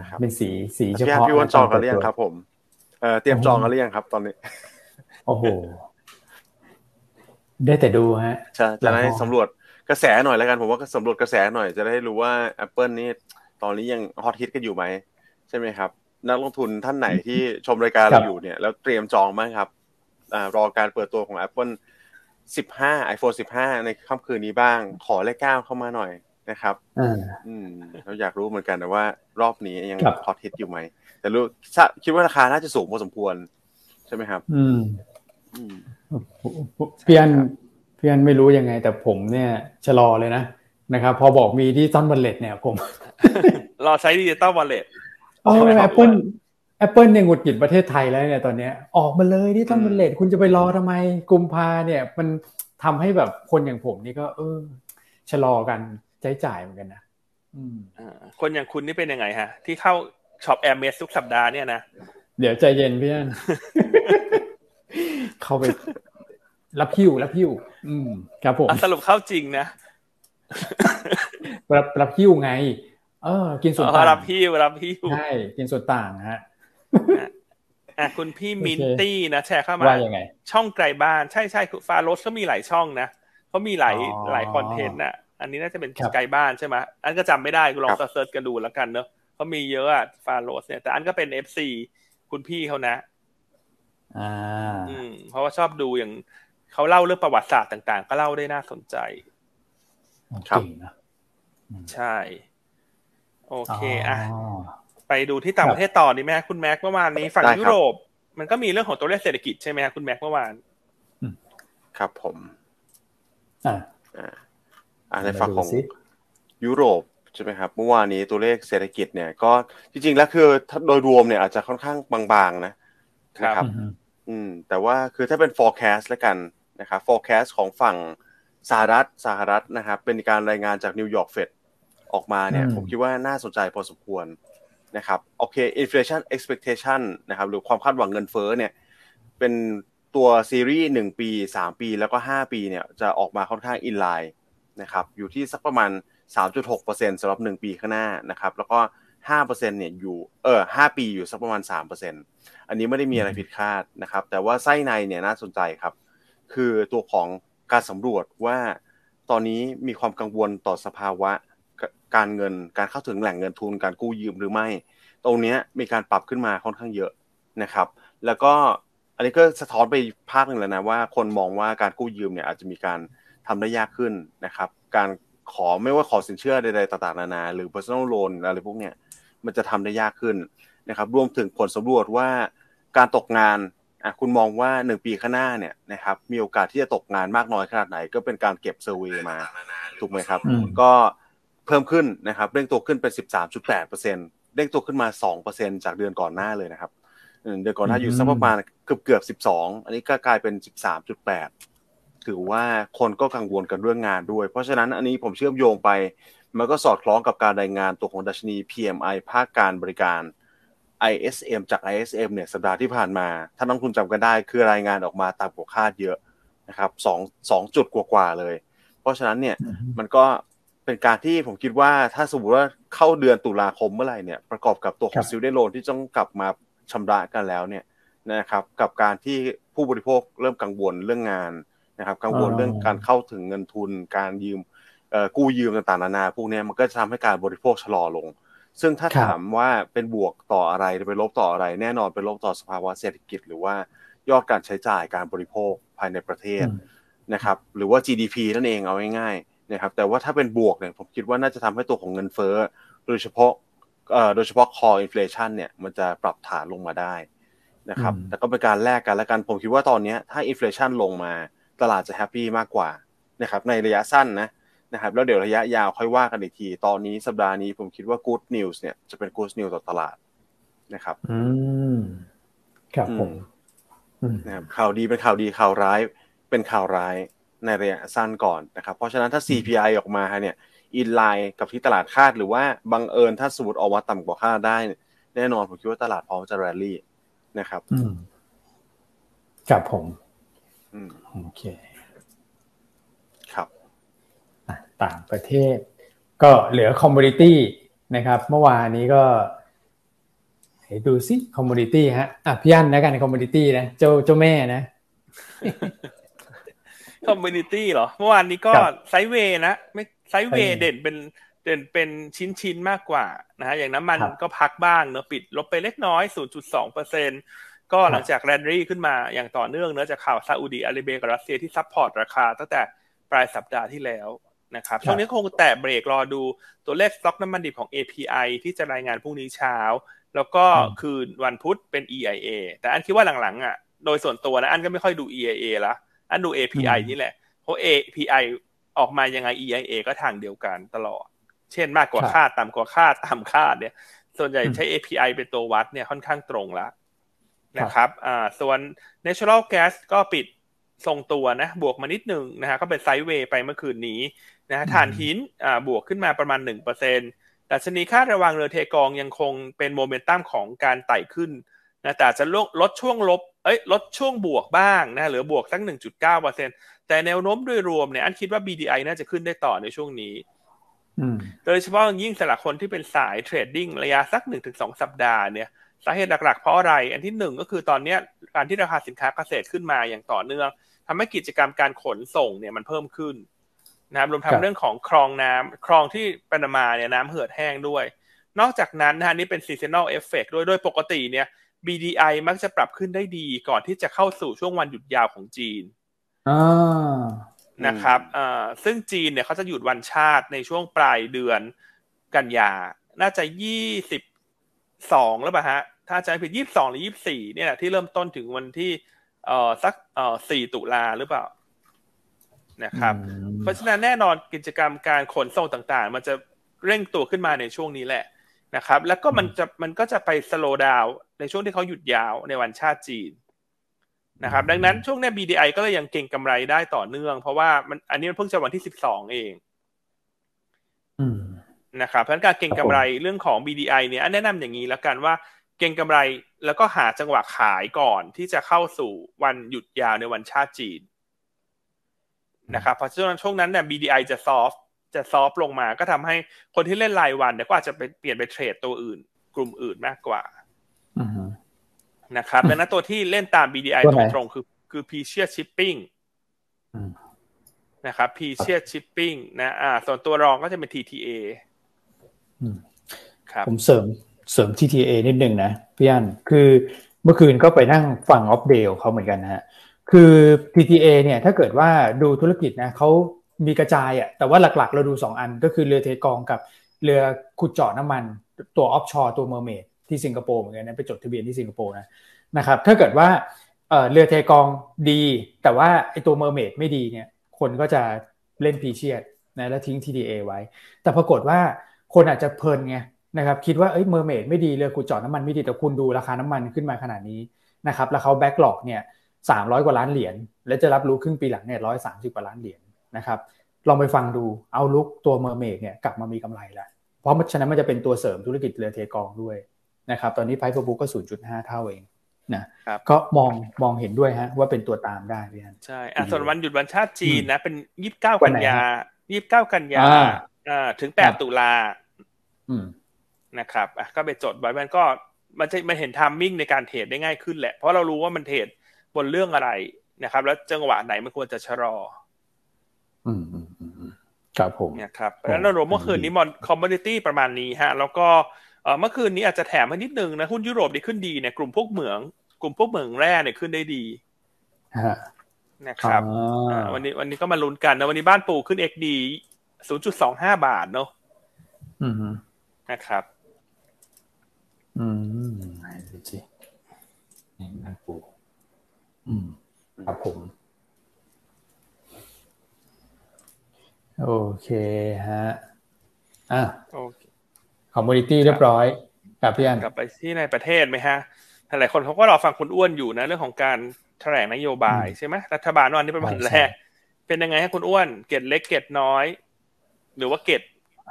นะครับเป็นสีสีเฉพาะพี่วันจองกันหรือยังครับ ผมเออเตรียมจองกันหรือยังครับ ตอนนี้ โอ้โหได้แต่ดูฮะใช่จะได้สำรวจกระแสหน่อยแล้วกันผมว่าสำรวจกระแสหน่อยจะได้รู้ว่า Apple นี่ ตอนนี้ยังฮอตฮิตกันอยู่ไหมใช่ไหมครับ นักลงทุนท่านไหนที่ชมรายการเราอยู่เนี่ยแล้วเตรียมจองไหมครับอ่ารอการเปิดตัวของ Apple 15 iPhone 15 ในค่ำคืนนี้บ้าง ขอเลขเก้าเข้ามาหน่อยนะครับอืมเราอยากรู้เหมือนกันนะว่า รอบนี้ยังฮอตฮิตอยู่ไหม แต่รู้คิดว่าราคาน่าจะสูงพอสมควร ใช่ไหมครับ อืมพี่อันพี่อันไม่รู้ยังไง แต่ผมเนี่ยชะลอเลยนะ นะครับพอบอกมี digital wallet เนี่ยผม รอใช้ digital walletโอ้แอปเปิลแอปเปิลเนี่ยหงุดหงิดประเทศไทยแล้วเนี่ยตอนเนี้ยออกมาเลย digital wallet คุณจะไปรอทำไมกุมภาเนี่ย มันทำให้แบบคนอย่างผมนี่ก็ เออชะลอกันใช้จ่ายเหมือนกันนะคนอย่างคุณนี่เป็นยังไงฮะ ที่เข้าช็อปแอร์เมสทุกสัปดาห์เนี่ยนะเดี๋ยวใจเย็นพี่อันเข้าไปรับหิ้วรับหิ้วอืมครับผมสรุปเข้าจริงนะ รับรับหิ้วไง เออ กินส่วนต่างรับหิ้วรับหิ้วใช่กินส่วนต่างฮะอะคุณพี่มินตี้นะแชร์เข้ามาว่ายังไง ช่องไกลบ้านใช่ใช่ฟาโรสเขามีหลายช่องนะเขามีหลายหลายคอนเทนต์น่ะ อันนี้น่าจะเป็นไกลบ้านใช่ไหมอันก็จำไม่ได้กูลองเซิร์ชกันดูแล้วกันเนอะเขามีเยอะอะฟาโรสเนี่ยแต่อันก็เป็น FC คุณพี่เขานะ อ่า อืมเพราะว่าชอบดูอย่างเขาเล่าเรื่องประวัติศาสตร์ต่าง ๆ ก็เล่าได้น่าสนใจ ครับใช่ โอเคอะไปดูที่ต่างประเทศต่อดีไหมคุณแม็กเมื่อวานนี้ฝั่งยุโรป มันก็มีเรื่องของตัวเลขเศรษฐกิจใช่ไหมคุณแม็กเมื่อวานครับผมอ่าอ่าในฝั่งของยุโรปใช่ไหมครับเมื่อวานนี้ตัวเลขเศรษฐกิจเนี่ย ก็จริง ๆ แล้วคือโดยรวมเนี่ยอาจจะค่อนข้างบางๆ นะนะครับ อืม แต่ว่าคือถ้าเป็น forecast แล้วกันนะครับ forecast ของฝั่ง สหรัฐสหรัฐนะครับเป็นการรายงานจากนิวยอร์กเฟดออกมาเนี่ยผมคิดว่าน่าสนใจพอสมควรนะครับโอเค inflation expectation นะครับหรือความคาดหวังเงินเฟ้อเนี่ยเป็นตัวซีรีส์หนึ่งปีสามปีแล้วก็ห้าปีเนี่ยจะออกมาค่อนข้างอินไลน์นะครับอยู่ที่สักประมาณ 3.6%สำหรับ 1 ปีข้างหน้านะครับแล้วก็5%เนี่ยอยู่เออ5ปีอยู่สักประมาณ 3%อันนี้ไม่ได้มีอะไรผิดคาดนะครับแต่ว่าไส้ในเนี่ยน่าสนใจครับ คือตัวของ การสำรวจว่าตอนนี้มีความกังวลต่อสภาวะการเงินการเข้าถึงแหล่งเงินทุนการกู้ยืมหรือไม่ ตรงนี้มีการปรับขึ้นมาค่อนข้างเยอะนะครับ แล้วก็อันนี้ก็สะท้อนไปภาคหนึ่งแล้วนะว่าคนมองว่าการกู้ยืมเนี่ยอาจจะมีการทำได้ยากขึ้นนะครับ การขอไม่ว่าขอสินเชื่อใดๆต่างๆนานาหรือ personal loan อะไรพวกเนี้ยมันจะทำได้ยากขึ้นนะครับ รวมถึงผลสำรวจว่าการตกงาน อะคุณมองว่าหนึ่งปีข้างหน้าเนี่ยนะครับ มีโอกาสที่จะตกงานมากน้อยขนาดไหน ก็เป็นการเก็บเซอร์เวยมาถูกไหมครับ ก็เพิ่มขึ้นนะครับเร่งตัวขึ้นเป็น13.8%เร่งตัวขึ้นมา2%จากเดือนก่อนหน้าเลยนะครับเดือนก่อนหน้าอยู่สักประมาณเกือบเกือบสิบสองอันนี้ก็กลายเป็นสิบสามจุดแปดถือว่าคนก็กังวลกันเรื่องงานด้วย เพราะฉะนั้นอันนี้ผมเชื่อมโยงไป มันก็สอดคล้องกับการรายงานตัวของดัชนี PMI ภาคการบริการ ISM จาก ISM เนี่ยสัปดาห์ที่ผ่านมา ถ้านักทุนจำกันได้คือรายงานออกมาตามกว่าคาดเยอะนะครับสองสองจุดกว่าๆเลย เพราะฉะนั้นเนี่ยมันก็เป็นการที่ผมคิดว่าถ้าสมมติว่าเข้าเดือนตุลาคมเมื่อไหร่เนี่ยประกอบกับตัวของ student loan ที่ต้องกลับมาชำระกันแล้วเนี่ยนะครับกับการที่ผู้บริโภคเริ่มกังวลเรื่องงานนะครับกังวลเรื่องการเข้าถึงเงินทุน การยืมกู้ยืมต่างๆนานาพวกนี้มันก็จะทำให้การบริโภคชะลอลง ซึ่งถ้าถามว่าเป็นบวกต่ออะไรหรือเป็นลบต่ออะไร แน่นอนเป็นลบต่อสภาวะเศรษฐกิจ หรือว่ายอดการใช้จ่ายการบริโภคภายในประเทศนะครับ หรือว่า GDP นั่นเองเอาง่ายๆนะครับ แต่ว่าถ้าเป็นบวกเนี่ยผมคิดว่าน่าจะทำให้ตัวของเงินเฟ้อโดยเฉพาะโดยเฉพาะ core inflation เนี่ยมันจะปรับฐานลงมาได้นะครับ แต่ก็เป็นการแลกกันและกันผมคิดว่าตอนนี้ถ้า inflation ลงมาตลาดจะแฮปปี้มากกว่านะครับในระยะสั้นนะ นะครับแล้วเดี๋ยวระยะยาวค่อยว่ากันอีกที ตอนนี้สัปดาห์นี้ผมคิดว่า good news เนี่ยจะเป็น good news ต่อตลาดนะครับ อืมครับผมนะครับข่าวดีเป็นข่าวดีข่าวร้าย เป็นข่าวร้ายในระยะสั้นก่อนนะครับ เพราะฉะนั้นถ้า CPI ออกมาเนี่ยอินไลน์กับที่ตลาดคาดหรือว่าบังเอิญถ้าสมมติออกมาต่ำกว่าคาดได้ แน่นอนผมคิดว่าตลาดพร้อมจะแรลลี่นะครับครับผมโอเค ครับ ต่างประเทศ ก็เหลือ commodity นะครับเมื่อวานนี้ก็ดูสิ commodity ฮะอะพี่อันนะกัน commodity นะเจ้าเจ้าแม่นะ commodity เหรอ เมื่อวานนี้ก็ sideway นะไม่ sideway เด่นเป็นเด่นเป็นชิ้นชิ้นมากกว่านะฮะอย่างน้ำมันก็พักบ้างเนอะปิดลบไปเล็กน้อย 0.2เปอร์เซ็นต์ก็หลังจากแรนดี้ขึ้นมาอย่างต่อเนื่องเนื่องจากข่าวซาอุดีอาระเบียกับรัสเซียที่ support ราคาตั้งแต่ปลายสัปดาห์ที่แล้ว นะครับช่วงนี้คงแตะเบรกรอดูตัวเลขสต็อกน้ำมันดิบของ API ที่จะรายงานพรุ่งนี้เช้า แล้วก็คืนวันพุธเป็น EIA แต่อันคิดว่าหลังๆอะโดยส่วนตัวนะอันก็ไม่ค่อยดู EIA ละอันดู API นี่แหละ เพราะ API ออกมายังไง EIA ก็ทางเดียวกันตลอด เช่นมากกว่าคาดต่ำกว่าคาดต่ำคาดเนี่ย ส่วนใหญ่ใช้ API เป็นตัววัดเนี่ยค่อนข้างตรงละนะครับอ่าส่วน natural gas ก็ปิดทรงตัวนะ บวกมานิดหนึ่งนะฮะก็เป็น sideway ไปเมื่อคืนนี้ นะถ่านหินอ่าบวกขึ้นมาประมาณหนึ่งเปอร์เซ็นต์ดัชนีค่าระวางเรือเทกองยังคงเป็นโมเมนตัมของการไต่ขึ้นนะแต่จะลดช่วงลบเอ้ยลดช่วงบวกบ้างนะเหลือบวกสักหนึ่งจุดเก้าเปอร์เซ็นแต่แนวโน้มโดยรวมเนี่ยอันคิดว่า BDI น่าจะขึ้นได้ต่อในช่วงนี้โดยเฉพาะยิ่งสำหรับคนที่เป็นสาย trading ระยะสักหนึ่งถึงสองสัปดาห์เนี่ยสาเหตุหลักๆเพราะอะไร อันที่หนึ่งก็คือตอนนี้การที่ราคาสินค้าเกษตรขึ้นมาอย่างต่อเนื่องทำให้กิจกรรมการขนส่งเนี่ยมันเพิ่มขึ้น นะครับรวมทั้งเรื่องของคลองน้ำคลองที่ปานามาเนี่ยน้ำเหือดแห้งด้วย นอกจากนั้นนะนี่เป็น seasonal effect ด้วยโดยปกติเนี่ย BDI มักจะปรับขึ้นได้ดีก่อนที่จะเข้าสู่ช่วงวันหยุดยาวของจีนนะครับซึ่งจีนเนี่ยเขาจะหยุดวันชาติในช่วงปลายเดือนกันยา น่าจะยี่สิบสองแล้วป่ะฮะ ถ้าจะผิดยี่สิบสองหรือยี่สิบสี่เนี่ยที่เริ่มต้นถึงวันที่เอ่อสักเอ่อสี่ตุลาหรือเปล่า นะครับ เพราะฉะนั้นแน่นอนกิจกรรมการขนส่งต่างๆ มันจะเร่งตัวขึ้นมาในช่วงนี้แหละนะครับ แล้วก็มันจะมันก็จะไปสโลว์ดาวในช่วงที่เขาหยุดยาวในวันชาติจีนนะครับ ดังนั้นช่วงนี้ BDI ก็เลยยังเก่งกำไรได้ต่อเนื่อง เพราะว่ามันอันนี้มันเพิ่งจะวันที่สิบสองเองนะครับเพราะการเก่งกำไรเรื่องของ BDI เนี่ยแนะนำอย่างนี้แล้วกันว่าเก่งกำไรแล้วก็หาจังหวะขายก่อนที่จะเข้าสู่วันหยุดยาวในวันชาติจีน นะครับเพราะช่วงนั้นช่วงนั้นเนี่ย BDI จะซอฟจะซอฟลงมา ก็ทำให้คนที่เล่นรายวันเนี่ยก็อาจจะไปเปลี่ยนไปเทรดตัวอื่น กลุ่มอื่นมากกว่านะครับดังนั้นตัวที่เล่นตาม BDI ตรงๆคือ คือ p ีเชียชิปปิ้งนะครับ p ีเชียชิปปิ้งนะอ่า ส่วนตัวรองก็จะเป็น TTA ผมเสริมเสริม TTA นิดนึงนะพี่อันคือเมื่อคืนก็ไปนั่งฟัง Opp Day เขาเหมือนกันนะฮะ คือ TTA เนี่ยถ้าเกิดว่าดูธุรกิจนะเขามีกระจายอะ่ะแต่ว่าหลักๆ เราดู 2 อันก็คือเรือเทกองกับเรือขุดเจาะน้ำมันตัว offshore ตัว Mermaid ที่สิงคโปร์เหมือนกันนะไปจดทะเบียนที่สิงคโปร์นะนะครับถ้าเกิดว่าเรือเทกองดี แต่ว่าไอตัว Mermaid ไม่ดีเนี่ยคนก็จะเล่นพีเชียดนะแล้วทิ้ง TTA ไว้ แต่ปรากฏว่าคนอาจจะเพลินไงนะครับคิดว่าเอ้ย Mermaid ไม่ดีเลยขุดเจาะน้ำมันไม่ดีแต่คุณดูราคาน้ำมันขึ้นมาขนาดนี้นะครับแล้วเขา backlog เนี่ย สามร้อยกว่าล้านเหรียญและจะรับรู้ครึ่งปีหลังเนี่ยร้อยสามสิบกว่าล้านเหรียญนะครับลองไปฟังดู outlook ตัว Mermaid เนี่ยกลับมามีกำไรแล้วเพราะฉะนั้นมันจะเป็นตัวเสริมธุรกิจเรือเทกองด้วยนะครับตอนนี้ price book ก็ 0.5 เท่าเองนะก็มองมองเห็นด้วยฮะว่าเป็นตัวตามได้พี่ฮันใช่อะส่วนวันหยุดวันชาติจีนนะ เป็นยี่สิบเก้ากันยายี่สิบเก้ากันยาอ่าถึงแปดตุลานะครับอะก็ไปจดไว้มันก็มันจะมันเห็น timing ในการ trade ได้ง่ายขึ้นแหละ เพราะเรารู้ว่ามัน trade บ นเรื่องอะไรนะครับ แล้วจังหวะไหนมันควรจะชะลอ อืมครับผมเนี่ยครับแล้วเราเมื่อคืนนี้มัน commodity ประมาณนี้ฮะ แล้วก็เมื่อคืนนี้อาจจะแถมมานิดนึงนะหุ้นยุโรปดีขึ้นดีเนี่ยกลุ่มพวกเหมือง กลุ่มพวกเหมืองแร่เนี่ยขึ้นได้ดีนะครับวันนี้วันนี้ก็มาลุ้นกันนะวันนี้บ้านปูขึ้นเอ็กดีศูนย์จุดสองห้าบาทเนาะนะครับ อืมไหนดูสินี่บ้านปู อืม ครับผม โอเคฮะอะโอเค commodity เรียบร้อยกับพี่อันกลับไปที่ในประเทศไหมฮะหลายคนเขาก็รอฟังคุณอ้วนอยู่นะ เรื่องของการแถลงนโยบายใช่ไหมรัฐบาลวันนี้เป็นวันแรก เป็นยังไงให้คุณอ้วน เกร็ดเล็กเกร็ดน้อย หรือว่าเกร็ด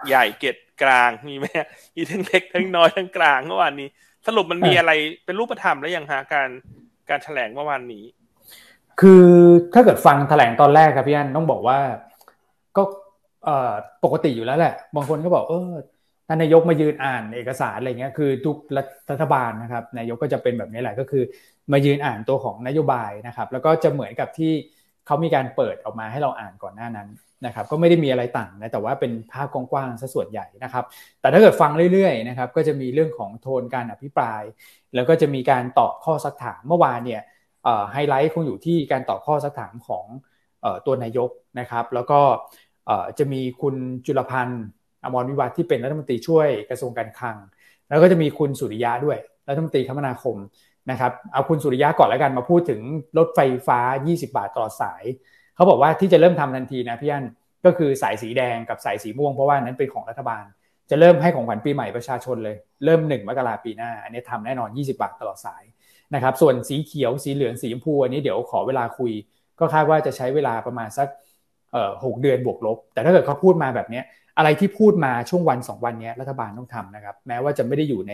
ใหญ่เกร็ดกลางมีไหมมีทั้งเล็กทั้งน้อยทั้งกลางเมื่อวานนี้ สรุปมันมีอะไรเป็นรูปธรรมแล้วยังฮะการ การแถลงเมื่อวานนี้ คือถ้าเกิดฟังแถลงตอนแรกครับพี่อันต้องบอกว่า ก็ปกติอยู่แล้วแหละ บางคนก็บอกเออท่านนายกมายืนอ่านเอกสารอะไรเงี้ยคือทุกรัฐบาลนะครับ นายกก็จะเป็นแบบนี้แหละก็คือ มายืนอ่านตัวของนโยบายนะครับ แล้วก็จะเหมือนกับที่เขามีการเปิดออกมาให้เราอ่านก่อนหน้านั้น นะครับก็ไม่ได้มีอะไรต่างนะแต่ว่าเป็นภาพกว้างๆซะส่วนใหญ่นะครับ แต่ถ้าเกิดฟังเรื่อยๆนะครับก็จะมีเรื่องของโทนการอภิปราย แล้วก็จะมีการตอบข้อสักถามเมื่อวานเนี่ยไฮไลท์คงอยู่ที่การตอบข้อสักถามของตัวนายกนะครับ แล้วก็จะมีคุณจุลพันธ์อมรวิวัฒที่เป็นรัฐมนตรีช่วยกระทรวงการคลัง แล้วก็จะมีคุณสุริยะด้วยรัฐมนตรีคมนาคมนะครับเอาคุณสุริยะก่อนแล้วกันมาพูดถึงรถไฟฟ้า 20 บาทต่อสาย เขาบอกว่าที่จะเริ่มทำทันทีนะพี่อันก็คือสายสีแดงกับสายสีม่วงเพราะว่านั้นเป็นของรัฐบาล จะเริ่มให้ของขวัญปีใหม่ประชาชนเลย เริ่ม 1 มกราปีหน้า อันนี้ทำแน่นอน 20 บาทตลอดสายนะครับส่วนสีเขียวสีเหลืองสีชมพูอันนี้เดี๋ยวขอเวลาคุย ก็คาดว่าจะใช้เวลาประมาณสักเอ่อหเดือนบวกลบ แต่ถ้าเกิดเขาพูดมาแบบนี้อะไรที่พูดมาช่วงวัน 2 วันนี้รัฐบาลต้องทำนะครับ แม้ว่าจะไม่ได้อยู่ใน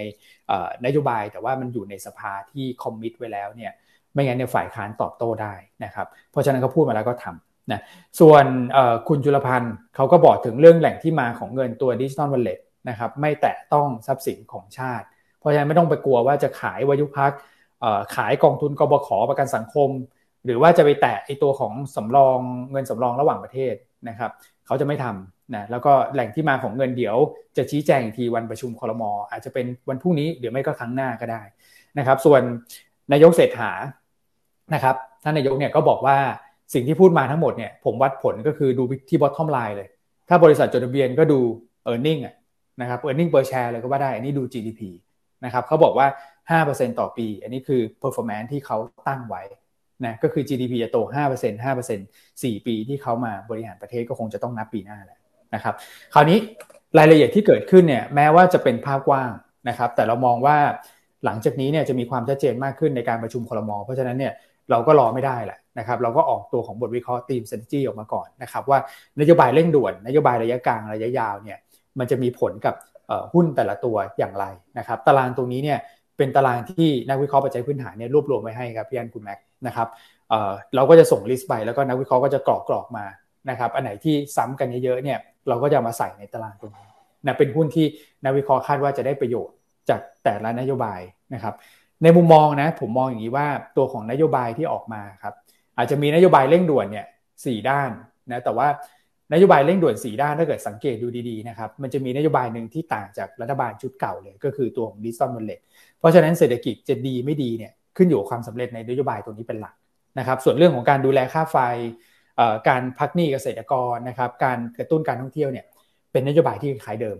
นโยบายแต่ว่ามันอยู่ในสภาที่คอมมิตไว้แล้วเนี่ย ไม่งั้นเนี่ยฝ่ายค้านตอบโต้ได้นะครับ เพราะฉะนั้นเขาพูดมาแล้วก็ทำนะส่วนคุณจุลพันธ์เขาก็บอกถึงเรื่องแหล่งที่มาของเงินตัวดิจิตอลวอลเล็ตนะครับไม่แตะต้องทรัพย์สินของชาติ เพราะฉะนั้นไม่ต้องไปกลัวว่าจะขายวายุพักขายกองทุนกบขประกันสังคม หรือว่าจะไปแตะไอตัวของสำรองเงินสำรองระหว่างประเทศนะครับเขาจะไม่ทำนะแล้วก็แหล่งที่มาของเงินเดี๋ยว จะชี้แจงทีวันประชุมคอรมออาจจะเป็นวันพรุ่งนี้หรือไม่ก็ครั้งหน้าก็ได้นะครับ ส่วนนายกเศรษฐา นะครับท่านนายกเนี่ยก็บอกว่าสิ่งที่พูดมาทั้งหมดเนี่ยผมวัดผลก็คือดูที่ bottom line เลย ถ้าบริษัทจดทะเบียนก็ดู e a r n i n g นะครับ e a r n i n g per share เลยก็ว่าได้ อันนี้ดู GDP นะครับเขาบอกว่า 5%ต่อปี อันนี้คือ performance ที่เขาตั้งไว้นะก็คือ GDP จะโต 5% 5% 4 ปีที่เขามาบริหารประเทศก็คงจะต้องนับปีหน้าแหละนะครับคราวนี้รายละเอียดที่เกิดขึ้นเนี่ยแม้ว่าจะเป็นภาพกว้างนะครับ แต่เรามองว่าหลังจากนี้เนี่ยจะมีความชัดเจนมากขึ้นในการประชุมครม.เพราะฉะนั้นเนี่ย เราก็รอไม่ได้แหละนะครับเราก็ออกตัวของบทวิเคราะห์ทีมเซนจีออกมาก่อนนะครับว่านโยบายเร่งด่วนนโยบายระยะกลางระยะยาวเนี่ยมันจะมีผลกับหุ้นแต่ละตัวอย่างไรนะครับตารางตรงนี้เนี่ยเป็นตารางที่นักวิเคราะห์ปัจจัยพื้นฐานเนี่ยรวบรวมไว้ให้ครับพี่อันคุณแม็กนะครับเราก็จะส่ง list ไปแล้วก็นักวิเคราะห์ก็จะกรอกกรอกมานะครับอันไหนที่ซ้ำกันเยอะๆเนี่ยเราก็จะมาใส่ในตารางตรงนี้นะเป็นหุ้นที่นักวิเคราะห์คาดว่าจะได้ประโยชน์จากแต่ละนโยบายนะครับ ในมุมมองนะผมมองอย่างนี้ว่าตัวของนโยบายที่ออกมาครับอาจจะมีนโยบายเร่งด่วนเนี่ยสี่ด้านนะแต่ว่านโยบายเร่งด่วน4ด้านถ้าเกิดสังเกตดูดีๆนะครับมันจะมีนโยบายหนึ่งที่ต่างจากรัฐบาลชุดเก่าเลย ก็คือตัวของ digital wallet เพราะฉะนั้นเศรษฐกิจจะดีไม่ดีเนี่ยขึ้นอยู่กับความสำเร็จในนโยบายตัวนี้เป็นหลักนะครับส่วนเรื่องของการดูแลค่าไฟการพักหนี้เกษตรกรนะครับการกระตุ้นการท่องเที่ยวเนี่ยเป็นนโยบายที่คล้ายเดิม